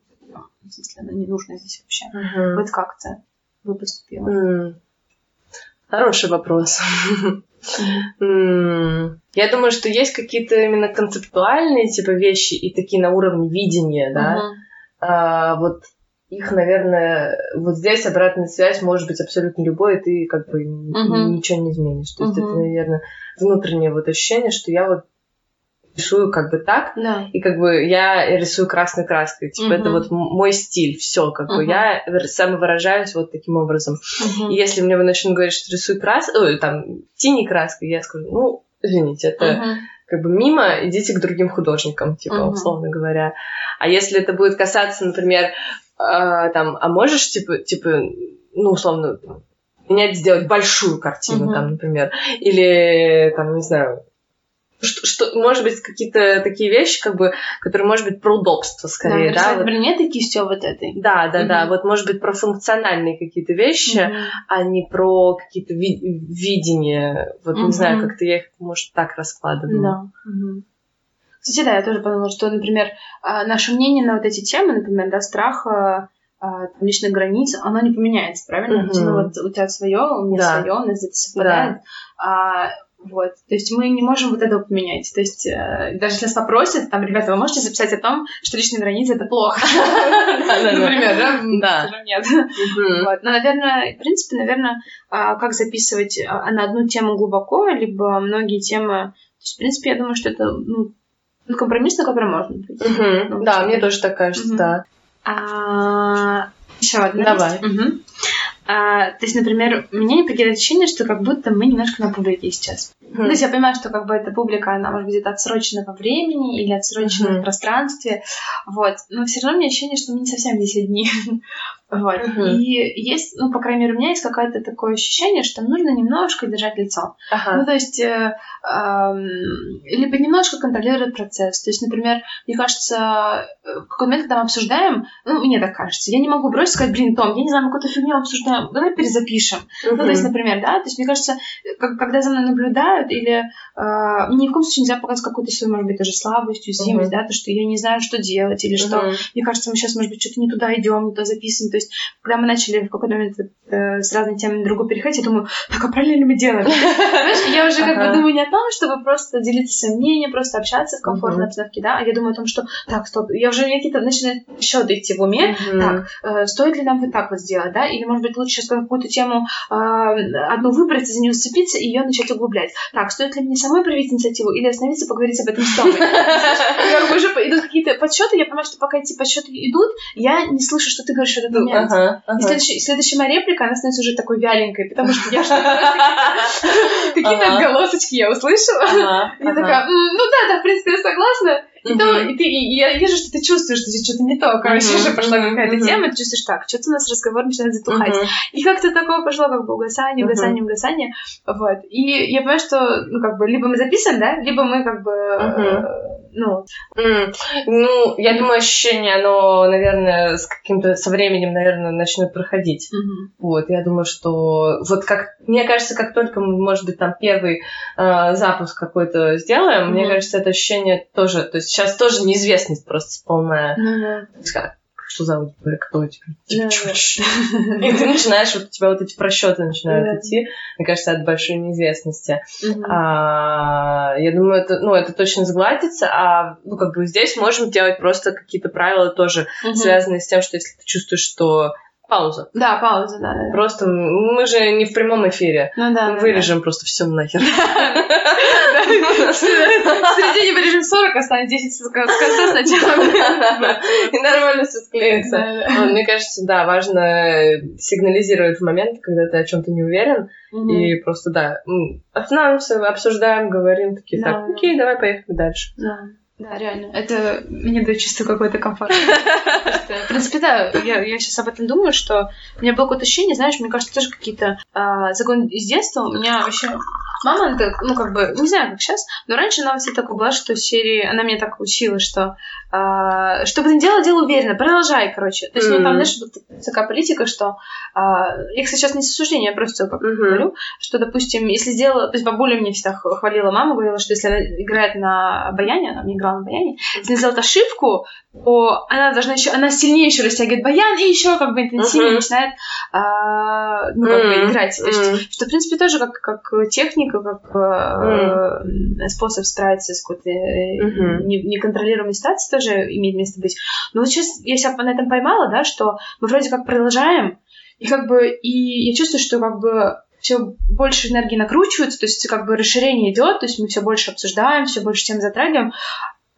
в смысле, оно не нужно здесь вообще. Mm-hmm. Вот как-то вы поступила? Mm. Хороший вопрос. Я думаю, что есть какие-то именно концептуальные типа вещи и такие на уровне видения, да. А, вот их, наверное, вот здесь обратная связь может быть абсолютно любой, и ты как бы ничего не изменишь. То есть это, наверное, внутреннее вот ощущение, что я вот рисую как бы так, да. и как бы я рисую красной краской, типа угу. это вот мой стиль, все, как угу. бы я самовыражаюсь вот таким образом. Угу. И если мне начнут говорить, что рисую крас, ой, там синей краской, я скажу, ну извините, это угу. как бы мимо, идите к другим художникам, типа угу. условно говоря. А если это будет касаться, например, э, там, а можешь типа типа ну условно менять сделать большую картину, угу. там, например, или там не знаю что, что, может быть, какие-то такие вещи, как бы, которые, может быть, про удобство скорее, да? да? Вот... предметы кистью вот этой. Да, да, угу. да. Вот, может быть, про функциональные какие-то вещи, угу. а не про какие-то ви- видения. Вот, угу. не знаю, как-то я их, может, так раскладываю. Да. Угу. Кстати, да, я тоже подумала, что, например, а, наше мнение на вот эти темы, например, да, страх а, личных границ, оно не поменяется, правильно? Mm-hmm. Ну, вот у тебя свое, у меня да. свое, у нас где-то совпадает. Да. А, вот. То есть мы не можем вот этого поменять. То есть э, даже если нас попросят, там, ребята, вы можете записать о том, что личные границы — это плохо. Например, да? Да. Нет. Но, наверное, в принципе, наверное, а, как записывать а, на одну тему глубоко, либо многие темы... То есть, в принципе, я думаю, что это ну, компромисс, на который можно ну, Да, мне тоже так кажется, да. А, Еще одна. Давай. А, то есть, например, меня не покидает ощущение, что как будто мы немножко на публике сейчас. Mm-hmm. То есть я понимаю, что как бы эта публика, она может быть отсрочена по времени или отсрочена mm-hmm. в пространстве, вот. Но все равно у меня ощущение, что мы не совсем здесь одни. Вот. Uh-huh. И есть, ну, по крайней мере, у меня есть какое-то такое ощущение, что нужно немножко держать лицо. Uh-huh. Ну, то есть, э, э, либо немножко контролировать процесс. То есть, например, мне кажется, э, в какой момент, когда мы обсуждаем, ну, мне так кажется, я не могу бросить сказать, блин, Том, я не знаю, мы какую-то фигню обсуждаем, давай перезапишем. Uh-huh. Ну, то есть, например, да, то есть, мне кажется, как, когда за мной наблюдают, или э, ни в коем случае нельзя показать какую-то свою, может быть, даже слабость, уязвимость, uh-huh. да, то, что я не знаю, что делать, или что, uh-huh. мне кажется, мы сейчас, может быть, что-то не туда идем, не туда записываем, то есть, когда мы начали в какой-то момент э, с разными темами друг другу переходить, я думаю, так, а правильно ли мы делаем? Знаешь, я уже как бы думаю не о том, чтобы просто делиться своим мнением, просто общаться в комфортной обстановке, да, а я думаю о том, что, так, стоп, я уже какие-то начинаю счеты идти в уме, так, э, стоит ли нам вот так вот сделать, да, или, может быть, лучше сейчас какую-то тему э, одну выбрать, за нее зацепиться и ее начать углублять. Так, стоит ли мне самой проявить инициативу или остановиться, поговорить об этом с Томой? Уже идут какие-то подсчеты, я понимаю, что пока эти подсчеты идут, я не слышу, что ты говоришь в этот момент. Ага, ага. И следующая, следующая моя реплика, она становится уже такой вяленькой, потому что я какие-то голосочки я услышала. Я такая, ну да, да, в принципе, я согласна. И, то, и, ты, и я вижу, что ты чувствуешь, что здесь что-то не то. Короче, уже пошла какая-то тема, ты чувствуешь так, что-то у нас разговор начинает затухать. И как-то такое пошло, как бы угасание, угасание, угасание. Вот. И я понимаю, что, ну, как бы, либо мы записываем, да, либо мы, как бы, ну... Mm. Ну, я думаю, ощущение, оно, наверное, с каким-то, со временем, наверное, начнет проходить. Мгм. Вот, я думаю, что вот как, мне кажется, как только мы, может быть, там первый э, запуск какой-то сделаем, мне Мгм. кажется, это ощущение тоже, то есть сейчас тоже неизвестность просто полная. Как, что за аудитория, кто у тебя? Типа, Да? И ты начинаешь, вот у тебя вот эти просчеты начинают Да. идти, мне кажется, от большой неизвестности. А, я думаю, это, ну, это точно сгладится, а ну, как бы здесь можем делать просто какие-то правила тоже, связанные с тем, что если ты чувствуешь, что пауза. Да, пауза, да, да. да. Просто мы же не в прямом эфире. Ну да, Мы да, вырежем просто все нахер. да. В середине вырежем 40, останется 10 с конца сначала. И нормально все склеится. Да, да. Мне кажется, да, важно сигнализировать в момент, когда ты о чем-то не уверен, и просто, да, останавливаемся, обсуждаем, говорим, такие, Да. так, окей, давай поехали дальше. Да, реально. Это мне дает чувство какой-то комфорт. Просто, В принципе, да, я, я сейчас об этом думаю, что у меня было какое-то ощущение, знаешь, мне кажется, тоже какие-то а, законы из детства. У меня вообще мама, она так, ну, как бы, не знаю, как сейчас, но раньше она всегда такой была, что серии, она меня так учила, что а, что бы ты ни делала, делай уверенно, продолжай, короче. То есть, ну, там, знаешь, вот такая политика, что а, я, кстати, сейчас не с осуждения, я просто как Мгм. говорю, что, допустим, если сделала... То есть бабуля мне всегда хвалила маму, говорила, что если она играет на баяне, она мне играла на баяне, если она сделает ошибку, то она должна еще... Она сильнее еще растягивает баян и еще как бы интенсивнее Мгм. начинает а, ну, как бы М, играть. То есть, м. что, в принципе, тоже как, как техника, как э, способ справиться с какой-то не- неконтролируемой ситуацией тоже имеет место быть. Но вот сейчас я себя на этом поймала, да, что мы вроде как продолжаем, и как бы, и я чувствую, что как бы все больше энергии накручивается, то есть как бы расширение идет, то есть мы все больше обсуждаем, все больше тем затрагиваем,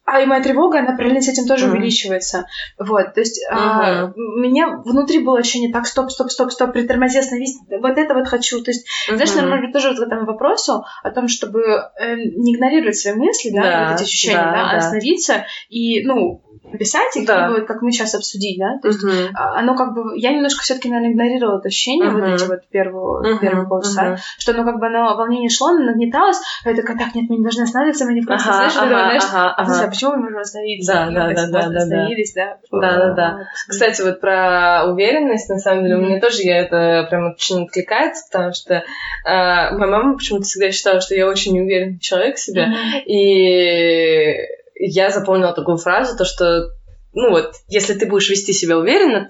а и моя тревога, она параллельно с этим тоже Мгм. увеличивается. Вот, то есть а, у меня внутри было ощущение, так, стоп, стоп, стоп, стоп, притормози, остановись, вот это вот хочу. То есть, знаешь, Мгм. наверное, может быть, тоже вот к этому вопросу о том, чтобы э, не игнорировать свои мысли, да, Да, вот эти ощущения, да, да, а да. остановиться и, ну, написать их, Да. вот как мы сейчас обсудить, да, то есть а, оно как бы, я немножко все-таки, наверное, игнорировала это ощущение, вот Мгм. эти вот первые, Мгм. первые полчаса, Мгм. что оно как бы, оно, волнение шло, оно нагнеталось, а я такая, так, нет, мы не должны остановиться, мы не в случае, Ага, знаешь, вот это вот, ага, знаешь, ага, а, слушай, а почему мы можем остановиться? Да, да, да, да, да, да. остановились, да. Да, да, да. Вот. Кстати, вот про уверенность, на самом деле, у меня тоже я это прям очень откликается, потому что э, моя мама почему-то всегда считала, что я очень неуверенный человек в себе. И я запомнила такую фразу, то что, ну вот, если ты будешь вести себя уверенно,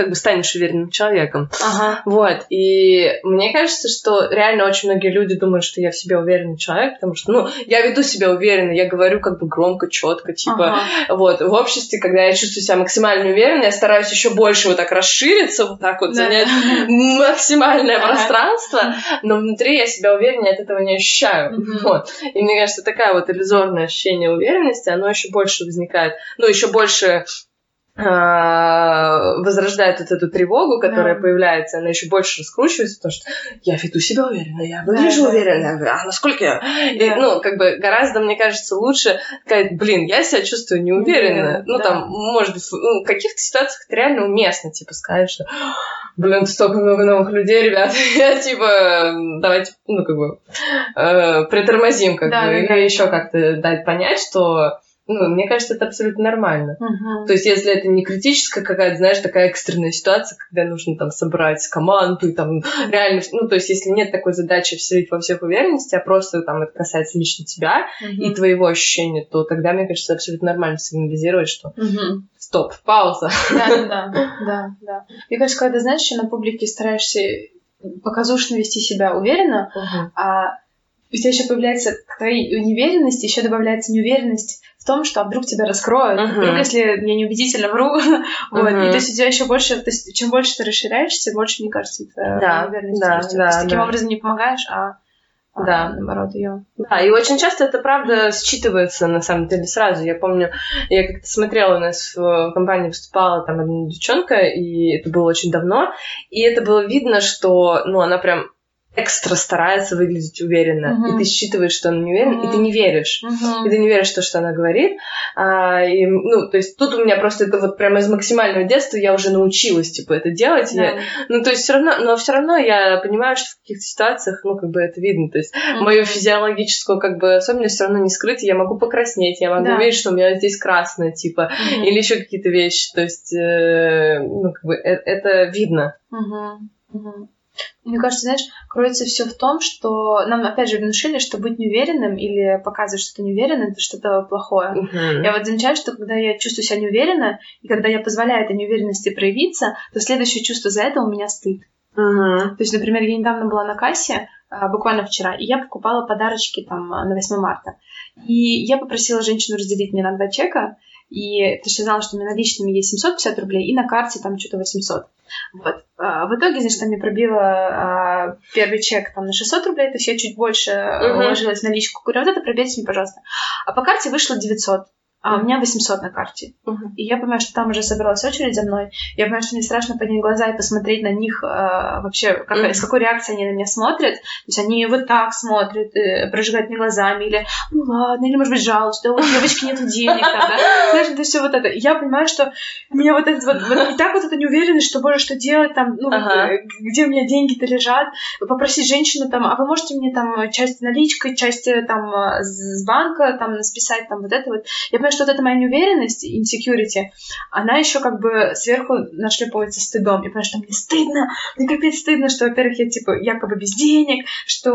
как бы станешь уверенным человеком. Ага. Вот, и мне кажется, что реально очень многие люди думают, что я в себе уверенный человек, потому что, ну, я веду себя уверенно, я говорю как бы громко, четко, типа, Ага. вот, в обществе, когда я чувствую себя максимально уверенно, я стараюсь еще больше вот так расшириться, вот так вот Да. занять максимальное Ага. пространство, но внутри я себя увереннее от этого не ощущаю. Мгм. Вот. И мне кажется, такая вот иллюзорное ощущение уверенности, оно еще больше возникает, ну, еще больше возрождает вот эту тревогу, которая Да. появляется, она еще больше раскручивается, потому что я веду себя уверенно, я выгляжу Да, да. уверенно, а насколько я... И, Да. ну, как бы гораздо, мне кажется, лучше сказать, блин, я себя чувствую неуверенно. Ну, да. там, может быть, в ну, в каких-то ситуациях это реально уместно, типа, сказать, что блин, столько много новых людей, ребят, я, типа, давайте, ну, как бы, э, притормозим, как Да, бы, да, или да. еще как-то дать понять, что, ну, мне кажется, это абсолютно нормально. Мгм. То есть, если это не критическая какая-то, знаешь, такая экстренная ситуация, когда нужно там собрать команду и там реально, ну, то есть, если нет такой задачи вселить во всех уверенности, а просто там это касается лично тебя и Мгм. твоего ощущения, то тогда, мне кажется, абсолютно нормально сигнализировать, что Мгм. стоп, пауза. Да, да, да, да. Мне кажется, когда, знаешь, еще на публике стараешься показушно вести себя уверенно, а у тебя еще появляется к твоей неуверенности, еще добавляется неуверенность в том, что а вдруг тебя раскроют, Мгм. вдруг, если я неубедительно вру, вот, Мгм. и то есть у тебя еще больше, то есть чем больше ты расширяешься, больше, мне кажется, это Да, неуверенность да, растет. да, То есть таким да. образом не помогаешь, а, а Да. наоборот ее. Да, и очень часто это правда считывается на самом деле сразу. Я помню, я как-то смотрела, у нас в компании выступала там одна девчонка, и это было очень давно, и это было видно, что, ну, она прям экстра старается выглядеть уверенно, Мгм. и ты считываешь, что она не уверена, и ты не веришь. Мгм. И ты не веришь в то, что она говорит. А, и, ну, то есть тут у меня просто это вот прямо из максимального детства я уже научилась, типа, это делать. Да. Я- ну, то есть все равно, но все равно я понимаю, что в каких-то ситуациях, ну, как бы это видно. То есть Мгм. мою физиологическую, как бы, особенность все равно не скрыть. Я могу покраснеть, я могу Да. видеть, что у меня здесь красное, типа, Мгм. или еще какие-то вещи. То есть, э, ну, как бы, э- это видно. Мгм. Мгм. Мне кажется, знаешь, кроется все в том, что нам опять же внушили, что быть неуверенным или показывать, что ты не уверен, это что-то плохое. Мгм. Я вот замечаю, что когда я чувствую себя неуверенно, и когда я позволяю этой неуверенности проявиться, то следующее чувство за это у меня стыд. Мгм. То есть, например, я недавно была на кассе, а, буквально вчера, и я покупала подарочки там на 8 марта. И я попросила женщину разделить мне на два чека, и потому что я знала, что у меня наличными есть 750 рублей, и на карте там что-то 800. Вот. А, В итоге, значит, там мне пробило а, первый чек там на 600 рублей, то есть я чуть больше Мгм. уложилась в наличку. Говорю, вот это пробейте мне, пожалуйста. А по карте вышло 900. А у меня 800 на карте. Мгм. И я понимаю, что там уже собралась очередь за мной. Я понимаю, что мне страшно поднять глаза и посмотреть на них э, вообще, как, Мгм. с какой реакцией они на меня смотрят. То есть они вот так смотрят, э, прожигают мне глазами, или ну ладно, или может быть жалуются, да у девочки нету денег, там, да. Знаешь, это все вот это. Я понимаю, что у меня вот это вот, вот и так вот это неуверенность, что, боже, что делать там, ну, Ага. э, где у меня деньги-то лежат, попросить женщину там, а вы можете мне там часть наличкой, часть э, там э, с банка там списать там вот это вот. Я понимаю, что вот эта моя неуверенность, insecurity, она еще как бы сверху нашлепывается стыдом. Я понимаю, что мне стыдно, мне капец стыдно, что, во-первых, я типа якобы без денег, что,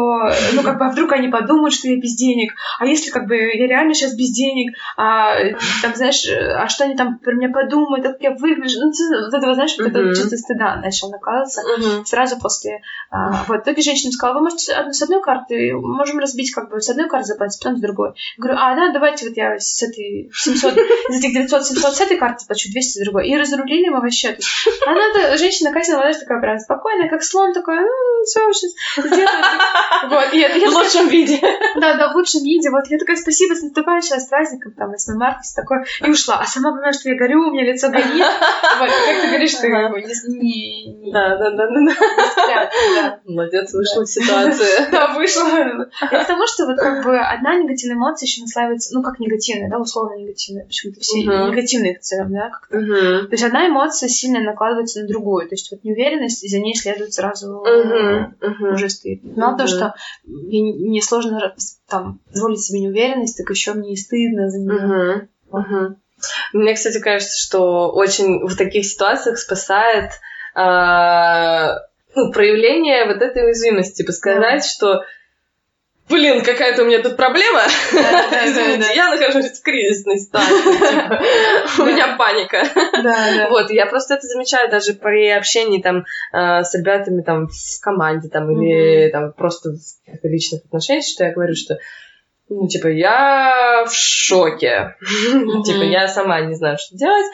ну, как бы, а вдруг они подумают, что я без денег, а если как бы я реально сейчас без денег, а, там, знаешь, а что они там про меня подумают, как я выгляжу, ну, вот этого, знаешь, вот это чувство стыда начал накладываться Мгм. сразу после... а, вот, в итоге женщина сказала, вы можете с одной карты, можем разбить как бы с одной карты заплатить, потом с другой. Я говорю, а, да, давайте вот я с этой 700, из этих 900-700 с этой карты заплачу, 200 с другой. И разрулили мы вообще. То есть она, женщина Катя молодежь такая прям спокойная, как слон такой, ну, все, сейчас. Вот, и я, я В лучшем виде. да, да, в лучшем виде. Вот я такая, спасибо, с наступающим с праздником, там, 8 марта, все такое. И ушла. А сама понимаю, что я горю, у меня лицо горит. Вот, как ты говоришь, что Ага. не, не, Да, да, да, да, да. да. Молодец, вышла из ситуации. Да, вышло. Это к тому, что вот как бы одна негативная эмоция еще наслаивается, ну, как негативная, да, условно негативная. Почему-то все Мгм. негативные их назовем, да, как-то. Мгм. То есть одна эмоция сильно накладывается на другую. То есть вот неуверенность, и за ней следует сразу Мгм. Мгм. уже стыд. Мало того, Мгм. что мне, мне сложно там позволить себе неуверенность, так еще мне и стыдно за нее. Мгм. Мгм. Мне, кстати, кажется, что очень в таких ситуациях спасает а, ну, проявление вот этой уязвимости. Типа сказать, что Блин, какая-то у меня тут проблема. Извините, я нахожусь в кризисной ситуации. типа, У меня паника. Вот, я просто это замечаю даже при общении там э, с ребятами там в команде там или там просто в каких-то личных отношениях, что я говорю, что ну, типа, я в шоке. Типа, я сама не знаю, что делать.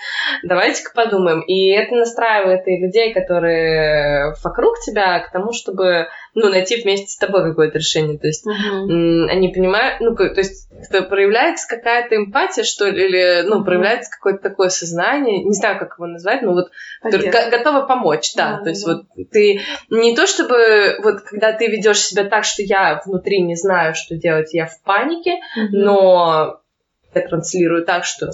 Давайте-ка подумаем. И это настраивает и людей, которые вокруг тебя, к тому, чтобы, ну, найти вместе с тобой какое-то решение. То есть м, они понимают, ну, то есть это проявляется какая-то эмпатия, что ли, или, ну, проявляется какое-то такое сознание, не знаю, как его назвать, но вот г- готова помочь, да. Да, то есть вот ты не то чтобы вот когда ты ведешь себя так, что я внутри не знаю, что делать, я в панике, Мгм. но я транслирую так, что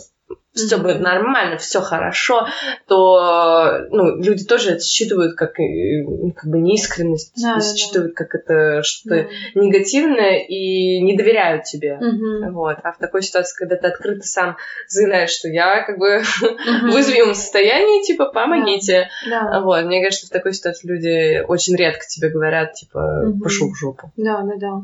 все будет нормально, все хорошо, то ну, люди тоже это считывают как, э, как бы неискренность, Да, да, да. считывают как это что-то Да. негативное и не доверяют тебе. Мгм. Вот. А в такой ситуации, когда ты открыто сам заявляешь, что я как бы Мгм. в уязвимом состоянии, типа, помогите. Да. Вот. Мне кажется, в такой ситуации люди очень редко тебе говорят, типа, Мгм. пошел в жопу. Да, да, да.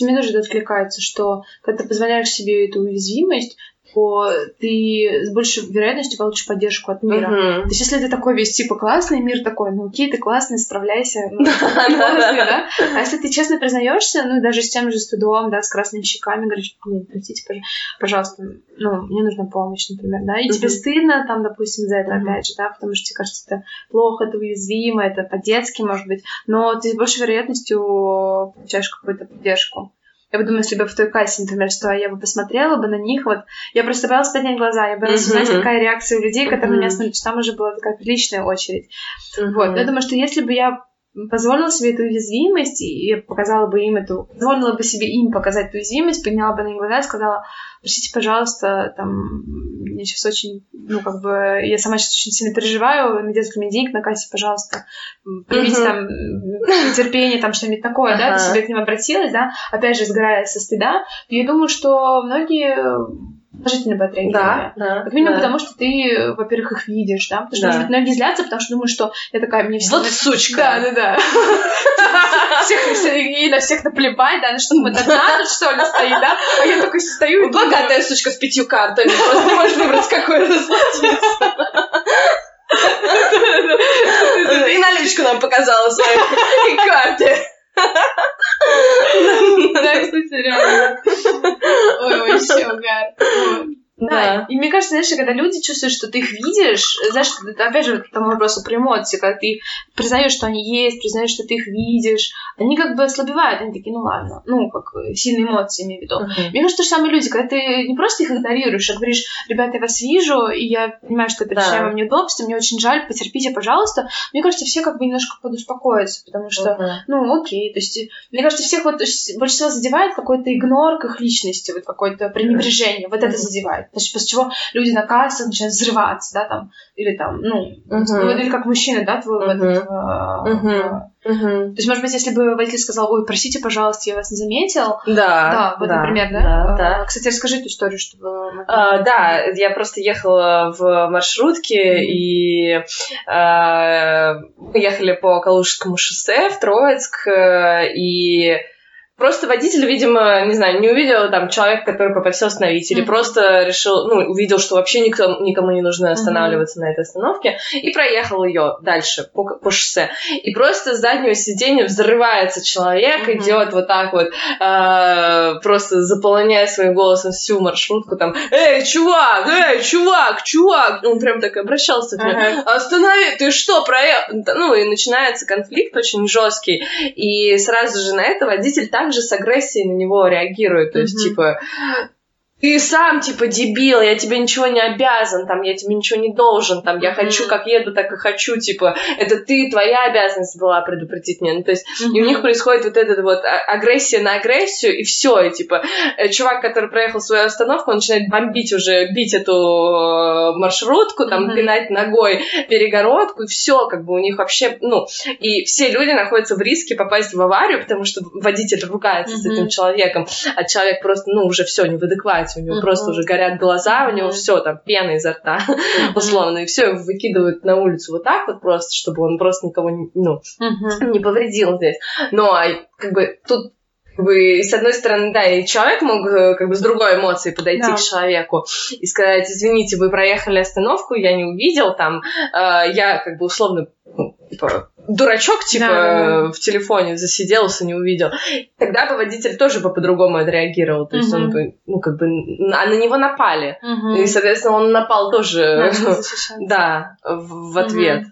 Мне тоже это откликается, что когда ты позволяешь себе эту уязвимость, то ты с большей вероятностью получишь поддержку от мира. Мгм. То есть, если ты такой весь, типа, классный, мир такой, ну окей, ты классный, справляйся. ну, Да? А если ты честно признаешься, ну, даже с тем же стыдом, да, с красными щеками, говоришь, «Блин, простите, пож- пожалуйста, ну, мне нужна помощь, например, да, и тебе стыдно, там, допустим, за это, опять же, да, потому что тебе кажется, это плохо, это уязвимо, это по-детски, может быть, но ты с большей вероятностью получаешь какую-то поддержку. Я бы думаю, если бы в той кассе, например, что я бы посмотрела бы на них, вот, я просто боялась поднять глаза, я боялась Мгм. узнать, какая реакция у людей, которые на меня смотрят, там уже была такая приличная очередь. Мгм. Вот, я думаю, что если бы я позволила себе эту уязвимость, и показала бы им эту, позволила бы себе им показать эту уязвимость, подняла бы на них глаза и сказала, простите, пожалуйста, там, я сейчас очень, ну, как бы, я сама сейчас очень сильно переживаю, найдется ли мне денег на кассе, пожалуйста, примите там терпение, там, что-нибудь такое, да, ты себе к ним обратилась, да, опять же, сгорая со стыда, я думаю, что многие положительно бы отреагировали. Да, да, как минимум да. потому, что ты, во-первых, их видишь, да, потому что, Да. может быть, многие злятся, потому что думают, что я такая, мне все... Вот сучка. Да, да, да. Всех, и на всех наплевать, да, на что мы тут надо, что ли, стоит, да, а я такой стою и Богатая сучка с пятью картами. Просто можешь выбрать, какой расплатиться. И наличку нам показала свои карты. Да, кстати, реально. Ой, вообще угар. Да. Да. и мне кажется, знаешь, когда люди чувствуют, что ты их видишь, знаешь, это опять же к тому вопросу про эмоции, когда ты признаешь, что они есть, признаешь, что ты их видишь, они как бы ослабевают, они такие, ну ладно, ну, как э, сильные эмоции, имею в виду. Мне кажется, то же самое люди, когда ты не просто их игнорируешь, а говоришь, ребята, я вас вижу, и я понимаю, что это Да. причиняет вам неудобство, мне очень жаль, потерпите, пожалуйста. Мне кажется, все как бы немножко подуспокоятся, потому что ну, окей. То есть, э, мне кажется, всех вот всего задевает какой-то игнор к их личности, вот какое-то пренебрежение. Вот это задевает. Есть, после чего люди на кассах начинают взрываться, да, там, или там, ну, ну, или как мужчина, да, твой Мгм. этот, э, Мгм. То есть, может быть, если бы водитель сказал, ой, простите, пожалуйста, я вас не заметил, Да, да, вот, например, да? Да, Э, да. Кстати, расскажи эту историю, чтобы... А, да, я просто ехала в маршрутке, и а, мы ехали по Калужскому шоссе в Троицк, э, и просто водитель, видимо, не знаю, не увидел там человека, который попросил остановить, или Мгм. просто решил, ну, увидел, что вообще никто, никому не нужно останавливаться на этой остановке, и проехал ее дальше по, по шоссе. И просто с заднего сиденья взрывается человек, Мгм. идет вот так вот, а, просто заполняя своим голосом всю маршрутку, там, эй, чувак, эй, чувак, чувак, он прям так обращался к нему, Ага. останови, ты что, проехал? Ну, и начинается конфликт очень жесткий, и сразу же на это водитель также с агрессией на него реагирует, то есть, Мгм. типа, ты сам, типа, дебил, я тебе ничего не обязан, там, я тебе ничего не должен, там, я Мгм. хочу, как еду, так и хочу, типа, это ты, твоя обязанность была предупредить меня, ну, то есть, и у них происходит вот эта вот а- агрессия на агрессию, и все, и типа э, чувак, который проехал свою остановку, он начинает бомбить уже, бить эту э, маршрутку, там, Мгм. пинать ногой перегородку, и все, как бы у них вообще, ну, и все люди находятся в риске попасть в аварию, потому что водитель ругается с Мгм. этим человеком, а человек просто, ну, уже все, не в адеквате, у него просто уже горят глаза, у него все, там, пена изо рта, условно, и все, его выкидывают на улицу вот так вот просто, чтобы он просто никого, не- ну, не повредил здесь. Но а, как бы тут как бы, с одной стороны, да, и человек мог э, как бы с другой эмоцией подойти Да. к человеку и сказать, извините, вы проехали остановку, я не увидел, там, э, я как бы условно, типа, дурачок, типа, Да, в телефоне засиделся, не увидел. Тогда бы водитель тоже бы по-другому отреагировал, то есть он Мгм. бы, ну, как бы, а на него напали. Мгм. И, соответственно, он напал тоже, да, в, в ответ.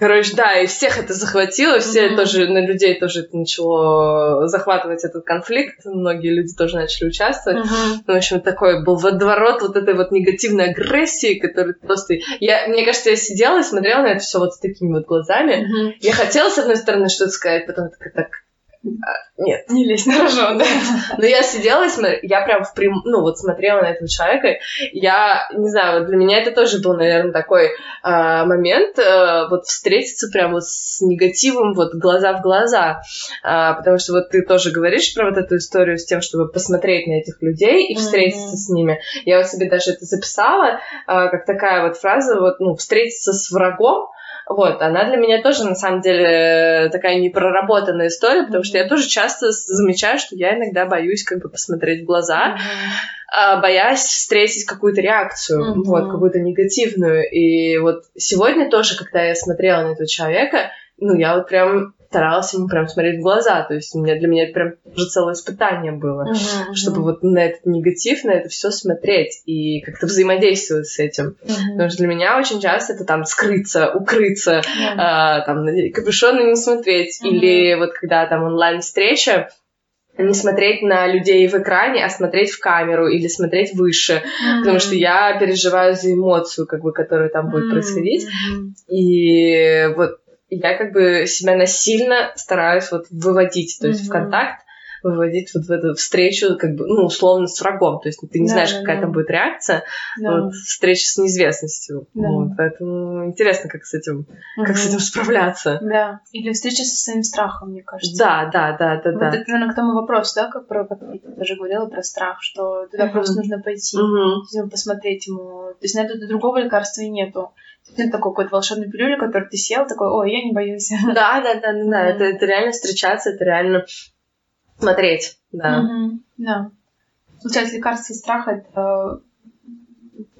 Короче, да, и всех это захватило, все Мгм. тоже, на людей тоже это начало захватывать этот конфликт, многие люди тоже начали участвовать. Ну, в общем, такой был водоворот вот этой вот негативной агрессии, который просто... Я, мне кажется, я сидела и смотрела на это все вот с такими вот глазами. Мгм. Я хотела, с одной стороны, что-то сказать, потом такая, так, нет. Не лезь на рожон, да. Но я сидела и смотрела, я прям в прям, ну вот смотрела на этого человека, я, не знаю, вот для меня это тоже был, наверное, такой а, момент, а, вот встретиться прям вот с негативом, вот глаза в глаза, А, потому что вот ты тоже говоришь про вот эту историю с тем, чтобы посмотреть на этих людей и встретиться с ними. Я вот себе даже это записала, а, как такая вот фраза, вот, ну, встретиться с врагом, вот, она для меня тоже, на самом деле, такая непроработанная история, потому что я тоже часто замечаю, что я иногда боюсь как бы посмотреть в глаза, а, боясь встретить какую-то реакцию, вот, какую-то негативную. И вот сегодня тоже, когда я смотрела на этого человека, ну, я вот прям старалась ему прям смотреть в глаза, то есть у меня, для меня это прям уже целое испытание было. Мгм. Чтобы вот на этот негатив, на это все смотреть и как-то взаимодействовать с этим. Мгм. Потому что для меня очень часто это там скрыться, укрыться, Да. а, там, капюшон и не смотреть. Мгм. Или вот когда там онлайн-встреча, не смотреть на людей в экране, а смотреть в камеру или смотреть выше. Потому что я переживаю за эмоцию, как бы, которая там будет Мгм. происходить. И вот я как бы себя насильно стараюсь вот выводить, то есть mm-hmm. в контакт, выводить вот в эту встречу, как бы, ну, условно, с врагом. То есть ты не да, знаешь, какая да. там будет реакция. Да. Вот, встреча с неизвестностью. Да. Вот, поэтому интересно, как с этим, угу. как с этим справляться. Да. Или встреча со своим страхом, мне кажется. Да, да, да, да, вот да. это, наверное, к тому вопрос, да, как про как ты даже говорила про страх, что туда угу. просто нужно пойти, угу. посмотреть ему. То есть на это другого лекарства и нету. Нет такой какой-то волшебный пилюли, который ты съел, такой, ой, я не боюсь. Да, да, да, да, да. Это, это реально встречаться, это реально смотреть, да. Угу, да. Получается, лекарство страха это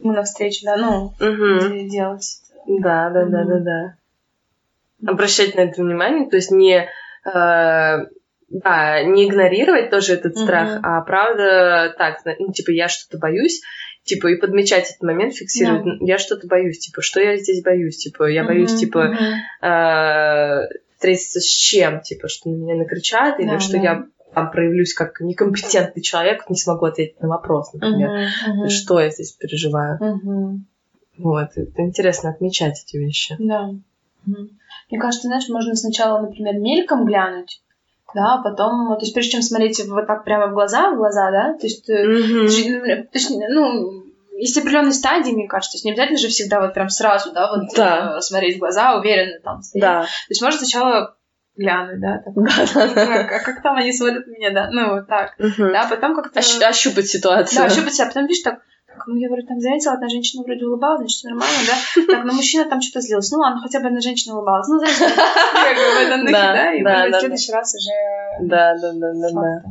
мы навстречу, да, ну, угу. делать. Да, да, угу. да, да, да. Обращать на это внимание, то есть не, э, да, не игнорировать тоже этот страх, угу. а правда так, ну, типа, я что-то боюсь, типа, и подмечать этот момент, фиксировать, да. я что-то боюсь, типа, что я здесь боюсь, типа, я боюсь, типа. Э, встретиться с чем, типа, что на меня накричат, или да, что да. я там проявлюсь как некомпетентный человек, не смогу ответить на вопрос, например, uh-huh, uh-huh. что я здесь переживаю. Uh-huh. Вот, это интересно отмечать эти вещи. Да. Uh-huh. Мне кажется, знаешь, можно сначала, например, мельком глянуть, да, а потом, то есть прежде чем смотреть вот так прямо в глаза, в глаза, да, то есть, uh-huh. то есть ну, есть определенные стадии, мне кажется, то есть не обязательно же всегда вот прям сразу, да, вот да. Э, смотреть в глаза, уверенно там стоять. Да. То есть можно сначала глянуть, да, так, как, а как там они смотрят меня, да, ну, вот так, да, потом как-то... Ощ- ощупать ситуацию. Да, ощупать себя, потом, видишь, так, так, ну, я вроде там заметила, одна женщина вроде улыбалась, значит, нормально, да? Так, ну, мужчина там что-то злился. Ну, ладно, хотя бы одна женщина улыбалась. Ну, говорю, в этом духе, да? И в следующий раз уже... Да, да, да, да, да.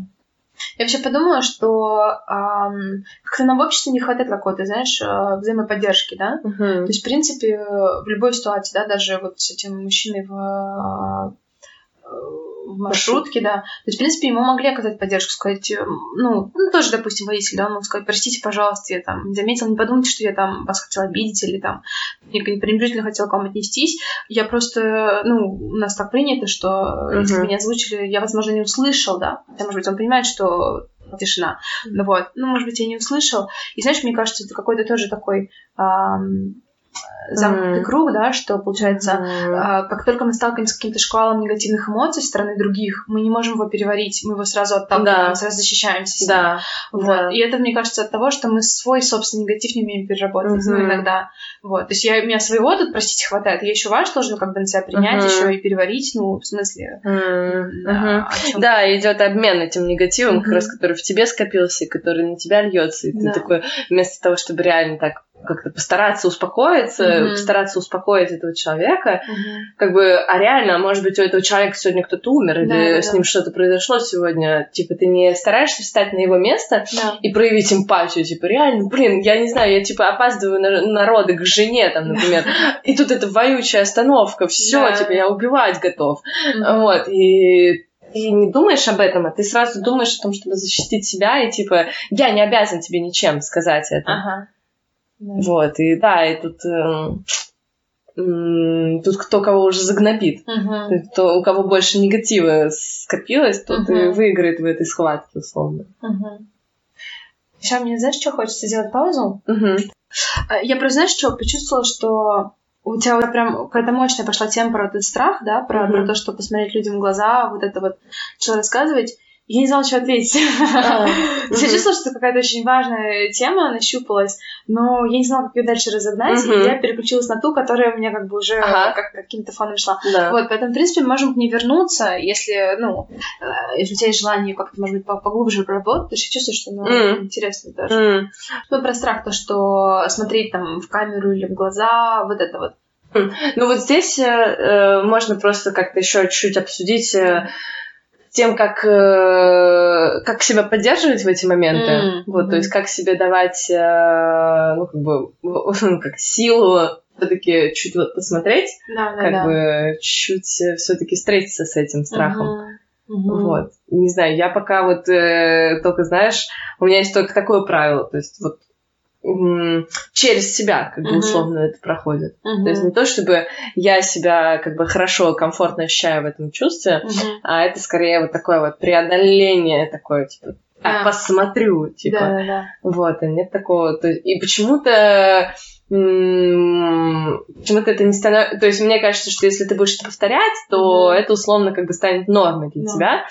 Я вообще подумала, что эм, как-то нам в обществе не хватает какой-то, знаешь, э, взаимоподдержки, да? Uh-huh. То есть, в принципе, в любой ситуации, да, даже вот с этим мужчиной в в маршрутке, да. То есть, в принципе, ему могли оказать поддержку, сказать, э, ну, ну тоже, допустим, водитель, да, он мог сказать, простите, пожалуйста, я там заметил, не подумайте, что я там вас хотела обидеть или там пренебрежительно хотела к вам отнестись. Я просто, ну, у нас так принято, что uh-huh. если меня озвучили, я, возможно, не услышал, да, хотя, может быть, он понимает, что тишина. Ну вот, ну, может быть, я не услышал. И знаешь, мне кажется, это какой-то тоже такой эм, замкнутый mm. круг, да, что получается, mm. как только мы сталкиваемся с каким-то шквалом негативных эмоций со стороны других, мы не можем его переварить, мы его сразу отталкиваем, да. сразу защищаемся. Да. Вот. Да. И это, мне кажется, от того, что мы свой собственный негатив не умеем переработать, mm-hmm. ну, иногда. Вот. То есть я, у меня своего тут, простите, хватает, я еще ваш должен как бы на себя принять, mm-hmm. еще и переварить, ну, в смысле. Mm-hmm. Да, mm-hmm. да, идет обмен этим негативом, mm-hmm. как раз, который в тебе скопился, который на тебя льется, и да. ты такой, вместо того, чтобы реально так как-то постараться успокоиться, mm-hmm. постараться успокоить этого человека, mm-hmm. как бы, а реально, может быть, у этого человека сегодня кто-то умер, да, или да, с да. ним что-то произошло сегодня, типа, ты не стараешься встать на его место да. и проявить эмпатию, типа, реально, блин, я не знаю, я, типа, опаздываю на, на роды к жене, там, например, и тут эта воючая остановка, все, типа, я убивать готов, вот, и ты не думаешь об этом, а ты сразу думаешь о том, чтобы защитить себя, и типа, я не обязан тебе ничем сказать это. Ага. Да. Вот, и да, и тут, э, тут кто кого уже загнобит. Угу. То, у кого больше негатива скопилось, тот угу. и выиграет в этой схватке, условно. Угу. Сейчас мне, знаешь, что хочется сделать паузу? Угу. Я просто, знаешь, что, почувствовала, что у тебя вот прям какая-то мощная пошла тема про этот страх, да, про, mm про то, что посмотреть людям в глаза, вот это вот, что рассказывать я не знала, что ответить. А, я чувствовала, что какая-то очень важная тема нащупалась, но я не знала, как ее дальше разогнать, и я переключилась на ту, которая у меня как бы уже как каким-то фоном шла. Вот, поэтому, в принципе, мы можем к ней вернуться, если, ну, э, если у тебя есть желание как-то, может быть, поглубже проработать, то я чувствую, что, ну, интересно тоже. Ну, про страх, то, что смотреть там в камеру или в глаза, вот это вот. Ну, вот здесь э, э, можно просто как-то еще чуть-чуть обсудить тем, как, э, как себя поддерживать в эти моменты. Mm-hmm. Вот, то есть как себе давать, э, ну, как бы, ну, как силу все-таки чуть вот посмотреть, да, да, как да. бы чуть э, все-таки встретиться с этим страхом. Uh-huh. Uh-huh. Вот. Не знаю, я пока вот э, только, знаешь, у меня есть только такое правило, то есть вот через себя, как бы условно это проходит. Uh-huh. То есть не то, чтобы я себя как бы хорошо, комфортно ощущаю в этом чувстве, uh-huh. а это скорее вот такое вот преодоление такое, типа, так, yeah. посмотрю, типа. Да, да, да. Вот, и нет такого. То есть, и почему-то почему-то это не становится... То есть мне кажется, что если ты будешь это повторять, то mm-hmm. это условно как бы станет нормой для yeah. тебя,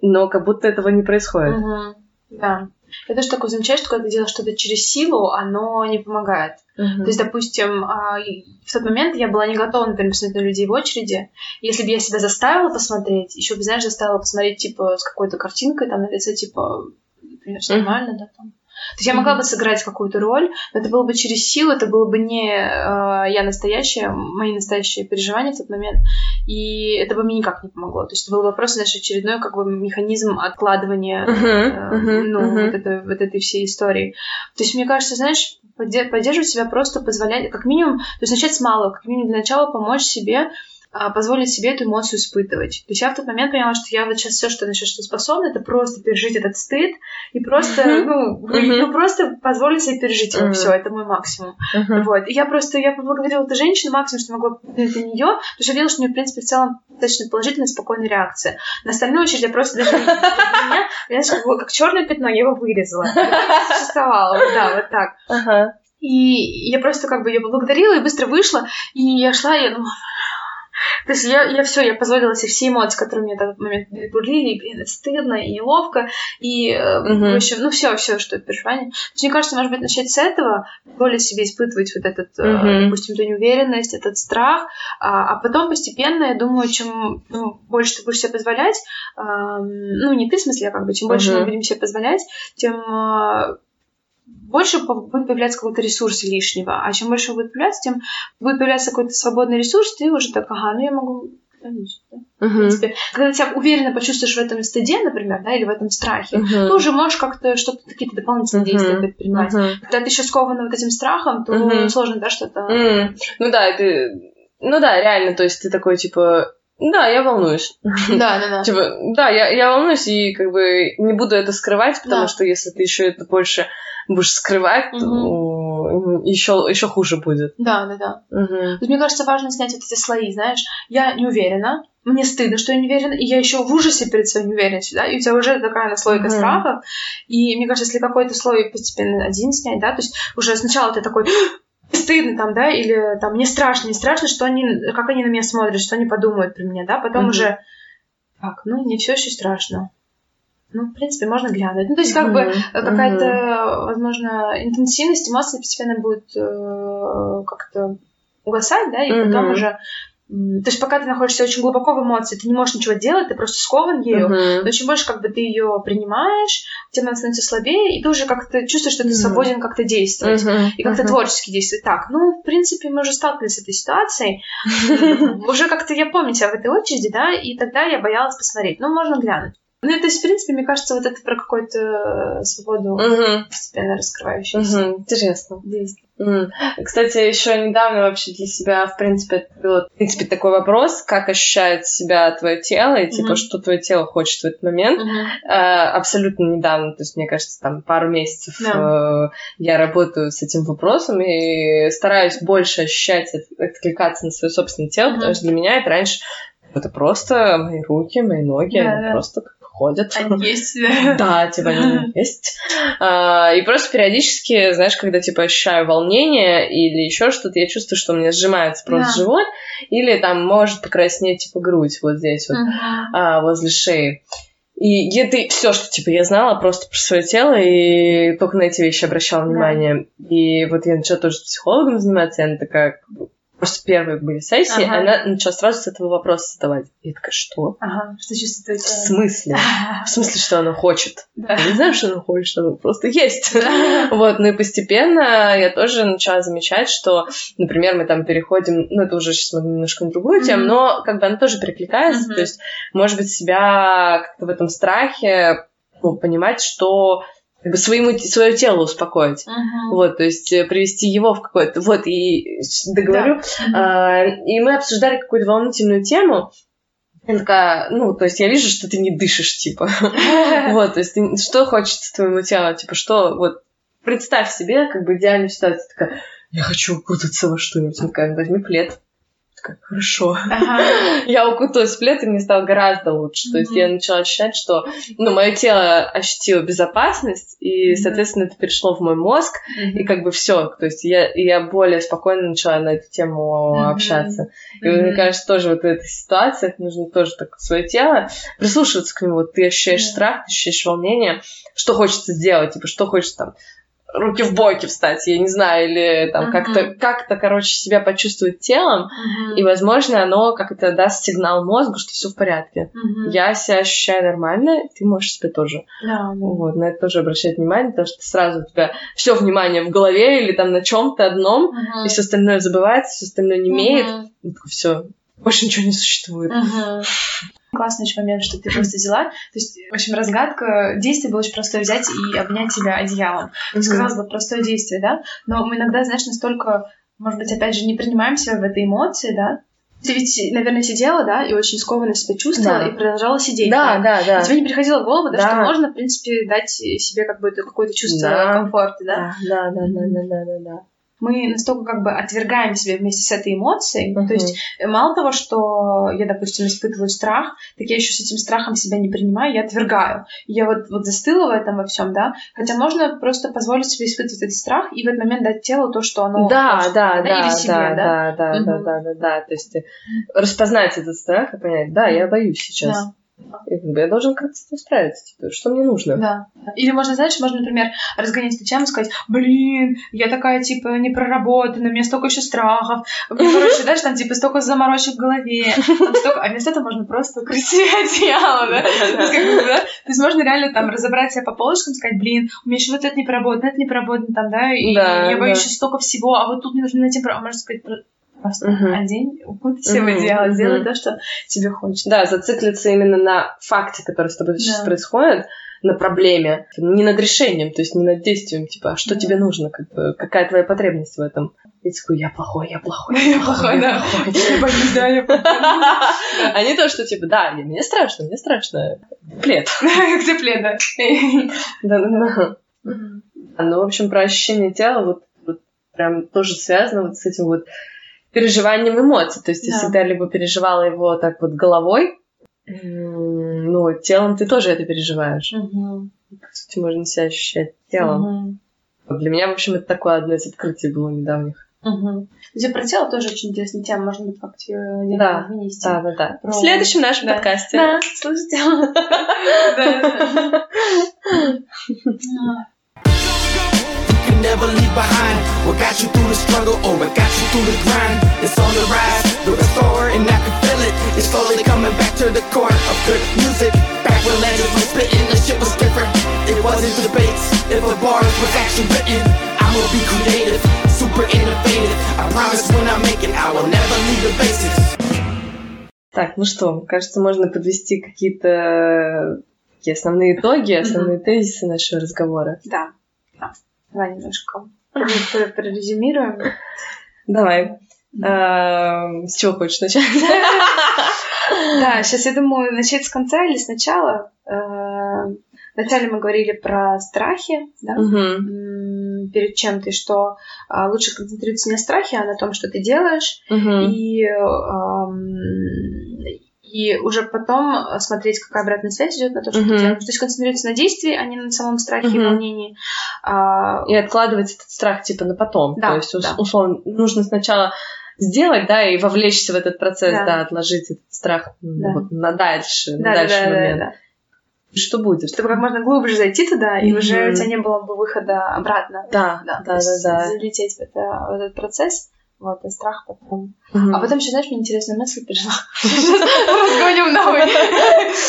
но как будто этого не происходит. Mm-hmm. Да. Я тоже такое замечаю, что когда ты делаешь что-то через силу, оно не помогает. Uh-huh. То есть, допустим, а, в тот момент я была не готова, например, посмотреть на людей в очереди. Если бы я себя заставила посмотреть, еще бы, знаешь, заставила посмотреть, типа, с какой-то картинкой там на лице, типа, например, все нормально, uh-huh. да, там. То есть я могла бы сыграть какую-то роль, но это было бы через силу, это было бы не э, я настоящая, мои настоящие переживания в тот момент, и это бы мне никак не помогло. То есть это был бы просто наш очередной как бы механизм откладывания uh-huh, uh-huh, ну, uh-huh. Вот, это, вот этой всей истории. То есть мне кажется, знаешь, поддерживать себя просто позволять, как минимум, то есть начать с малого, как минимум для начала помочь себе позволить себе эту эмоцию испытывать. То есть я в тот момент поняла, что я вот сейчас все, что на что способна, это просто пережить этот стыд и просто, uh-huh. ну, uh-huh. ну, просто позволить себе пережить его. Uh-huh. Все, это мой максимум. Uh-huh. Вот. И я просто, я поблагодарила эту женщину, максимум, что могла для нее, потому что я видела, что у нее, в принципе, в целом достаточно положительная, спокойная реакция. На остальную очередь я просто даже меня, знаешь, как, как черное пятно, я его вырезала. Существовало, да, вот так. И я просто как бы ее поблагодарила и быстро вышла, и я шла, и я думала, то есть я, я все, я позволила себе все эмоции, которые мне в этот момент бурлили, и, блин, это стыдно, и неловко, и, mm-hmm. в общем, ну все, все, что это переживание. То есть, мне кажется, может быть, начать с этого, более себе испытывать вот этот, mm-hmm. допустим, эту неуверенность, этот страх, а, а потом постепенно, я думаю, чем ну, больше ты будешь себе позволять, ну, не ты, в смысле, а как бы, чем больше мы будем себе позволять, тем а, больше будет появляться какой-то ресурс лишнего. А чем больше будет появляться, тем будет появляться какой-то свободный ресурс, ты уже так, ага, ну я могу да? Uh-huh. В принципе, когда ты себя уверенно почувствуешь в этом стыде, например, да, или в этом страхе, uh-huh. ты уже можешь как-то что-то, какие-то дополнительные uh-huh. действия предпринимать. Uh-huh. Когда ты еще скована вот этим страхом, то uh-huh. сложно, да, что-то... Uh-huh. Ну да, ты... Ну да, реально, то есть ты такой, типа, да, я волнуюсь. Да, да, да. Типа, да, я, я волнуюсь и как бы не буду это скрывать, потому да. что если ты еще это больше будешь скрывать, угу. то еще, еще хуже будет. Да, да, да. Угу. Тут, мне кажется, важно снять вот эти слои, знаешь. Я не уверена, мне стыдно, что я не уверена, и я еще в ужасе перед своей неуверенностью, да, и у тебя уже такая наслойка mm страха. И мне кажется, если какой-то слой постепенно один снять, да, то есть уже сначала ты такой стыдно там, да, или там мне страшно, не страшно, что они, как они на меня смотрят, что они подумают про меня, да, потом mm уже так, ну, не все еще страшно ну, в принципе, можно глянуть. Ну, то есть, как mm-hmm. бы какая-то, mm-hmm. возможно, интенсивность эмоций постепенно будет э, как-то угасать, да, и mm-hmm. потом уже то есть пока ты находишься очень глубоко в эмоции, ты не можешь ничего делать, ты просто скован ею, uh-huh. но чем больше как бы ты ее принимаешь, тем она становится слабее, и ты уже как-то чувствуешь, что ты uh-huh. свободен как-то действовать, uh-huh. и как-то uh-huh. творчески действовать. Так, ну, в принципе, мы уже сталкивались с этой ситуацией, уже как-то я помню себя в этой очереди, да, и тогда я боялась посмотреть, ну, можно глянуть. Ну, то есть, в принципе, мне кажется, вот это про какую-то э, свободу угу. постепенно раскрывающуюся. Угу. Интересно. Mm. Кстати, еще недавно вообще для себя, в принципе, открыла, в принципе, такой вопрос, как ощущает себя твое тело, и типа, mm-hmm. что твое тело хочет в этот момент. Mm-hmm. Э, абсолютно недавно, то есть, мне кажется, там пару месяцев yeah. э, я работаю с этим вопросом и стараюсь больше ощущать, откликаться на свое собственное тело, mm-hmm. потому что для меня это раньше это просто мои руки, мои ноги, yeah, yeah. просто ходят. Они есть. Да, типа они есть. А, и просто периодически, знаешь, когда типа ощущаю волнение или еще что-то, я чувствую, что у меня сжимается просто живот, или там может покраснеть типа грудь вот здесь вот, а, возле шеи. И это все, что типа я знала просто про свое тело, и только на эти вещи обращала внимание. И вот я начала тоже психологом заниматься, и она такая, просто первые были сессии, ага. она начала сразу с этого вопроса задавать. И я такая, что? Ага, что чувствует В смысле? В смысле, что она хочет? Да. Я не знаю, что она хочет, что она просто есть. Вот, ну и постепенно я тоже начала замечать, что, например, мы там переходим, ну это уже сейчас немножко на другую тему, но как бы она тоже перекликается, то есть, может быть, себя как-то в этом страхе ну, понимать, что как бы своему, свое тело успокоить. Uh-huh. Вот, то есть э, привести его в какое-то... Вот, и договорю. Да. А, и мы обсуждали какую-то волнительную тему. Я такая, ну, то есть я вижу, что ты не дышишь, типа. Вот, то есть что хочется твоему телу, типа, что, вот, представь себе, как бы идеальную ситуацию, такая, я хочу укутаться во что-нибудь, такая, возьми плед, такая, хорошо. Я укуталась в плед, и мне стало гораздо лучше. То есть я начала ощущать, что, ну, мое тело ощутило безопасность, и, соответственно, это перешло в мой мозг, и как бы все. То есть я, я более спокойно начала на эту тему общаться. И мне кажется, тоже вот в этой ситуации нужно тоже так свое тело прислушиваться к нему. Вот ты ощущаешь страх, ты ощущаешь волнение, что хочется сделать, типа, что хочется там руки в боки встать, я не знаю, или там uh-huh. как-то, как-то, короче, себя почувствовать телом, uh-huh. и, возможно, оно как-то даст сигнал мозгу, что все в порядке. Uh-huh. Я себя ощущаю нормально, ты можешь себя тоже. Да. Вот, на это тоже обращать внимание, потому что сразу у тебя все внимание в голове или там на чем-то одном, uh-huh. и все остальное забывается, все остальное не имеет. Uh-huh. Все, больше ничего не существует. Uh-huh. Классный очень момент, что ты просто взяла. То есть, в общем, разгадка действия было очень простое взять и обнять себя одеялом. Mm-hmm. Казалось бы, простое действие, да? Но мы иногда, знаешь, настолько, может быть, опять же, не принимаем себя в этой эмоции, да? Ты ведь, наверное, сидела, да, и очень скованно себя чувствовала, да. и продолжала сидеть. Да, да, да. И тебе не приходило в голову, да, да, что можно, в принципе, дать себе как бы какое-то чувство да. комфорта, да? Да, да, да, да, да, да, да мы настолько как бы отвергаем себя вместе с этой эмоцией. Uh-huh. То есть э, мало того, что я, допустим, испытываю страх, так я еще с этим страхом себя не принимаю, я отвергаю. Я вот, вот застыла в этом во всем, да. Хотя можно просто позволить себе испытывать этот страх и в этот момент дать телу то, что оно да, хочет, да, да, или себе, да, да, да, да, да, да, да, да. То есть распознать этот страх и понять, да, я боюсь сейчас. Да. Я должен как-то с этим справиться, типа, что мне нужно. Да. Или можно, знаешь, можно, например, разгонять эту тему и сказать, блин, я такая, типа, не проработанная, у меня столько еще страхов, мне, короче, знаешь, там, типа, столько заморочек в голове, там столько... а вместо этого можно просто укрыть себе одеяло, да? То есть можно реально там разобрать себя по полочкам, сказать, блин, у меня еще вот это не проработано, это не проработано, там, да, и я боюсь еще столько всего, а вот тут мне нужно найти... Можно сказать, Просто uh-huh. одень, укутайся uh-huh. в одеяло, uh-huh. сделай то, что тебе хочется. Да, зациклиться именно на факте, который с тобой да. сейчас происходит, на проблеме, не над решением, то есть не над действием, типа, а что да. тебе нужно, как бы, какая твоя потребность в этом. И такой, я плохой, я плохой, я плохой, да. Я боюсь, да, я А не то, что, типа, да, мне страшно, мне страшно. Плед. Где плед, да? Да, да, да. Ну, в общем, про ощущение тела вот прям тоже связано вот с этим вот переживанием эмоций. То есть да. я всегда либо переживала его так вот головой, ну, телом ты тоже это переживаешь. Угу. По сути, можно себя ощущать телом. Угу. Для меня, в общем, это такое одно из открытий было недавних. Угу. Где про тело тоже очень интересная тема, можно будет как-то ее да. вынести. Да, да, да. Про... В следующем нашем да. подкасте. Да, слушайте. never leave behind. What got you through the struggle or what got you through the grind? It's on the rise, the restore, and I can feel it. It's slowly coming back to the core of good music. Back when legends were spitting, the shit was different. It wasn't debates, if the bars was actually written. I'ma be creative, super innovative. I promise when I make it, I will never leave the basics. Так, ну что, кажется, можно подвести какие-то такие основные итоги, основные mm-hmm. тезисы нашего разговора. Да. Давай немножко прорезюмируем. Давай. С чего хочешь начать? Да, сейчас я думаю, начать с конца или сначала. Вначале мы говорили про страхи, да, перед чем-то, что а, лучше концентрироваться не на страхе, а на том, что ты делаешь, и и уже потом э, смотреть, какая обратная связь идет на то, что uh-huh. ты делаешь. То есть концентрироваться на действии, а не на самом страхе uh-huh. и волнении. А... И откладывать этот страх типа на потом. Да, то есть, да. условно, нужно сначала сделать, да, и вовлечься в этот процесс, да, да отложить этот страх да. вот, на дальше, да, на дальше да, момент. Да, да, да. Что будет? Чтобы как можно глубже зайти туда, mm-hmm. и уже у тебя не было бы выхода обратно. Да, да, да, да, да. Залететь в, это, в этот процесс. Вот, и страх потом. Mm-hmm. А потом еще, знаешь, мне интересная мысль пришла. Разгоним новый.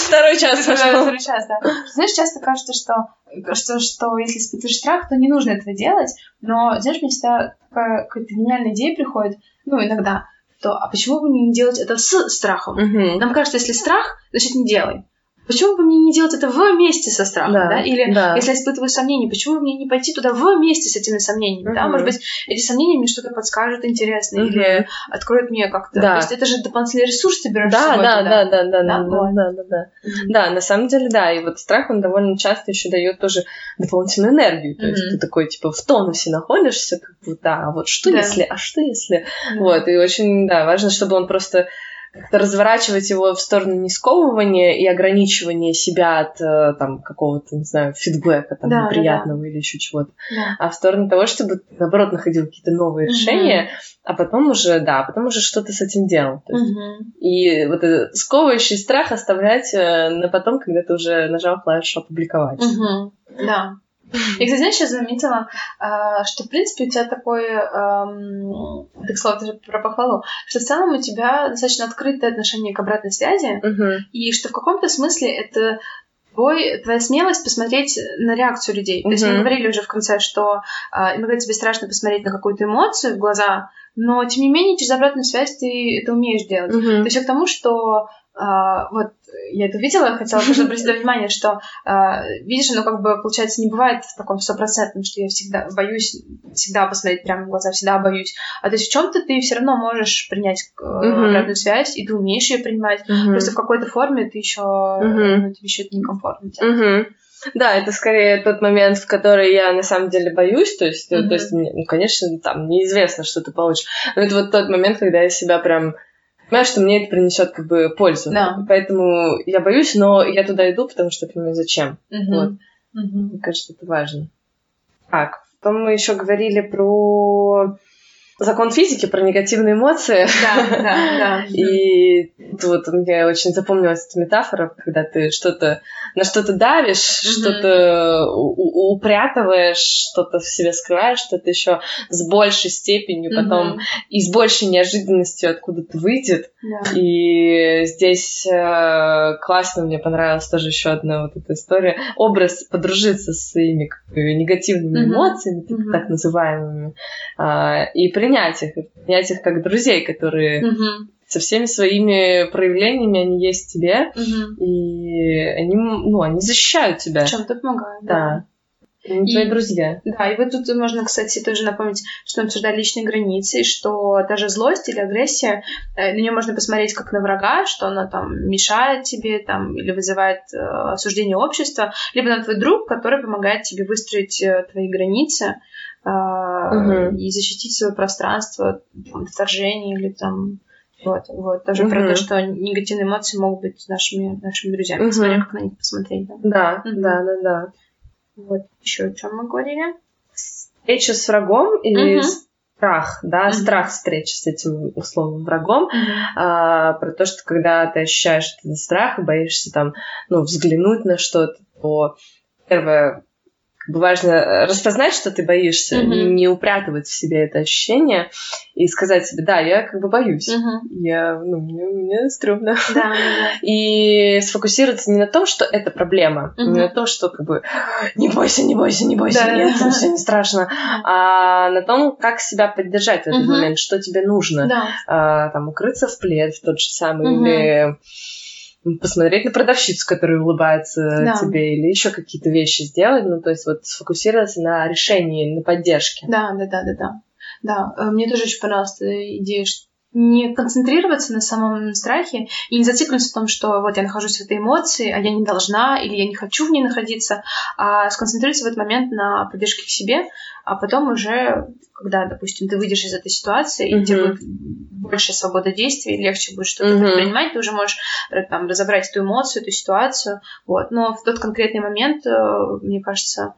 Второй час Второй час, да. Знаешь, часто кажется, что, что, что если испытываешь страх, то не нужно этого делать. Но, знаешь, мне всегда какая-то гениальная идея приходит, ну, иногда, то а почему бы не делать это с страхом? Нам кажется, если страх, значит, не делай. Почему бы мне не делать это вместе со страхом, да? Да, Или да. если я испытываю сомнения, почему бы мне не пойти туда вместе с этими сомнениями, да? Мгм. Может быть, эти сомнения мне что-то подскажут интересное Мгм. или откроют мне как-то. Да. То есть это же дополнительный ресурс ты берешь с Да, собой да, туда. да, да, да, Да, да, вот. да, да, да. Мгм. Да, на самом деле, да. И вот страх, он довольно часто еще дает тоже дополнительную энергию. То есть Мгм. ты такой, типа, в тонусе находишься, как бы, да, а вот что Да. если, а что если? Да. Вот, и очень, да, важно, чтобы он просто разворачивать его в сторону не сковывания и ограничивания себя от э, там какого-то, не знаю, фидбэка там Да, да, неприятного или еще чего-то, Да. а в сторону того, чтобы наоборот находил какие-то новые Мгм. решения, а потом уже, да, потом уже что-то с этим делал. Мгм. и вот этот сковывающий страх оставлять э, на потом, когда ты уже нажал клавишу опубликовать. Мгм. Да. Я, кстати, знаешь, я заметила, а, что, в принципе, у тебя такой, эм, ты, к слову, тоже про похвалу, что в целом у тебя достаточно открытое отношение к обратной связи, Мгм. и что в каком-то смысле это твой, твоя смелость посмотреть на реакцию людей. То есть мы говорили уже в конце, что а, иногда тебе страшно посмотреть на какую-то эмоцию в глаза, но тем не менее через обратную связь ты это умеешь делать. То Мгм. есть к тому, что вот я это видела, хотела тоже обратить внимание, что а, видишь, оно как бы получается не бывает в таком стопроцентном, что я всегда боюсь всегда посмотреть прямо в глаза, всегда боюсь. А то есть в чем-то ты все равно можешь принять э, обратную связь, и ты умеешь ее принимать. Просто в какой-то форме ты еще, ну, тебе еще это некомфортно. Мгм. Да, это скорее тот момент, в который я на самом деле боюсь. То есть, Мгм. то есть ну, конечно, там неизвестно, что ты получишь. Но это вот тот момент, когда я себя прям понимаю, что мне это принесет как бы пользу. Да. Поэтому я боюсь, но я туда иду, потому что понимаю, зачем. Мгм. Вот. Мгм. Мне кажется, это важно. Так, потом мы еще говорили про закон физики, про негативные эмоции. Да, да, да. И вот мне очень запомнилась эта метафора, когда ты что-то на что-то давишь, что-то упрятываешь, что-то в себе скрываешь, что-то еще с большей степенью потом и с большей неожиданностью откуда-то выйдет. И здесь э, классно мне понравилась тоже еще одна вот эта история. Образ подружиться с своими негативными эмоциями, так, называемыми, а, и принять их, принять их как друзей, которые Мгм. со всеми своими проявлениями они есть в тебе, Мгм. и они, ну, они защищают тебя. Чем-то помогает. Да. И- твои друзья. Да, и вот тут можно, кстати, тоже напомнить, что мы обсуждали личные границы, что даже злость или агрессия, э, на нее можно посмотреть как на врага, что она там мешает тебе там, или вызывает э, осуждение общества, либо на твой друг, который помогает тебе выстроить э, твои границы Мгм. и защитить свое пространство от вторжения или там вот, вот. Тоже про Мгм. то, что негативные эмоции могут быть нашими, нашими друзьями. Мгм. Смотря как на них посмотреть. Да. Да, Мгм. да, да, да. Вот еще о чем мы говорили. Встреча с врагом или Мгм. страх, да, Мгм. страх встречи с этим условным врагом, а, про то, что когда ты ощущаешь этот страх и боишься там, ну, взглянуть на что-то, то первое, важно распознать, что ты боишься, и не упрятывать в себе это ощущение, и сказать себе, да, я как бы боюсь, Мгм. я, ну, мне, мне стрёмно. Да, да, да. И сфокусироваться не на том, что это проблема, Мгм. не на том, что как бы не бойся, не бойся, не бойся, Да. нет, все не страшно, а на том, как себя поддержать в этот Мгм. момент, что тебе нужно. Да. А, там, укрыться в плед в тот же самый, Мгм. или посмотреть на продавщицу, которая улыбается Да. тебе, или еще какие-то вещи сделать. Ну, то есть вот сфокусироваться на решении, на поддержке. Да, да, да, да, да. Да, э, мне тоже очень понравилась идея, что не концентрироваться на самом страхе и не зацикливаться в том, что вот я нахожусь в этой эмоции, а я не должна или я не хочу в ней находиться, а сконцентрироваться в этот момент на поддержке к себе, а потом уже, когда, допустим, ты выйдешь из этой ситуации, и у тебя Мгм. будет больше свобода действий, легче будет что-то Мгм. предпринимать, ты уже можешь э, там, разобрать эту эмоцию, эту ситуацию. Вот. Но в тот конкретный момент, э, мне кажется,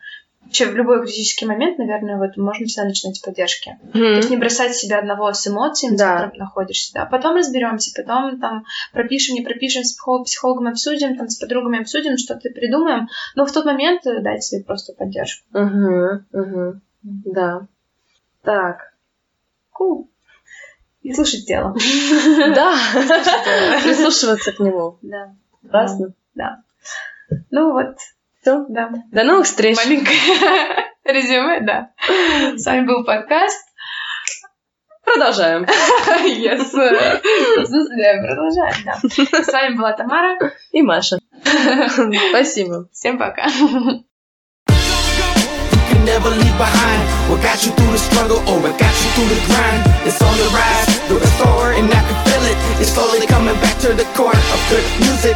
вообще в любой критический момент, наверное, вот можно всегда начинать с поддержки. То есть не бросать себя одного с эмоциями, с Да. которыми находишься. Да. Потом разберемся, потом там пропишем, не пропишем, с психолог- психологом обсудим, там, с подругами обсудим, что-то придумаем. Но в тот момент э, дать себе просто поддержку. Угу, угу. Да. Так. Cool. И слушать тело. Да. Прислушиваться к нему. Да. Классно. Да. Ну вот, Все. да. До новых встреч. Маленькое резюме, да. С вами был подкаст. Продолжаем. Yes. Продолжаем, да. С вами была Тамара. И Маша. Спасибо. Всем пока. never leave behind What got you through the struggle or what got you through the grind It's on the rise, the restore and I can feel it It's slowly coming back to the core of good music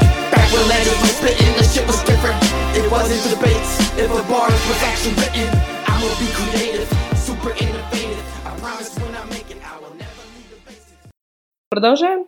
when legends was spitting, the shit was different It wasn't debates, if the bars was actually written I'ma be creative, super innovative I promise when I make it I will never leave the basics Продолжаем.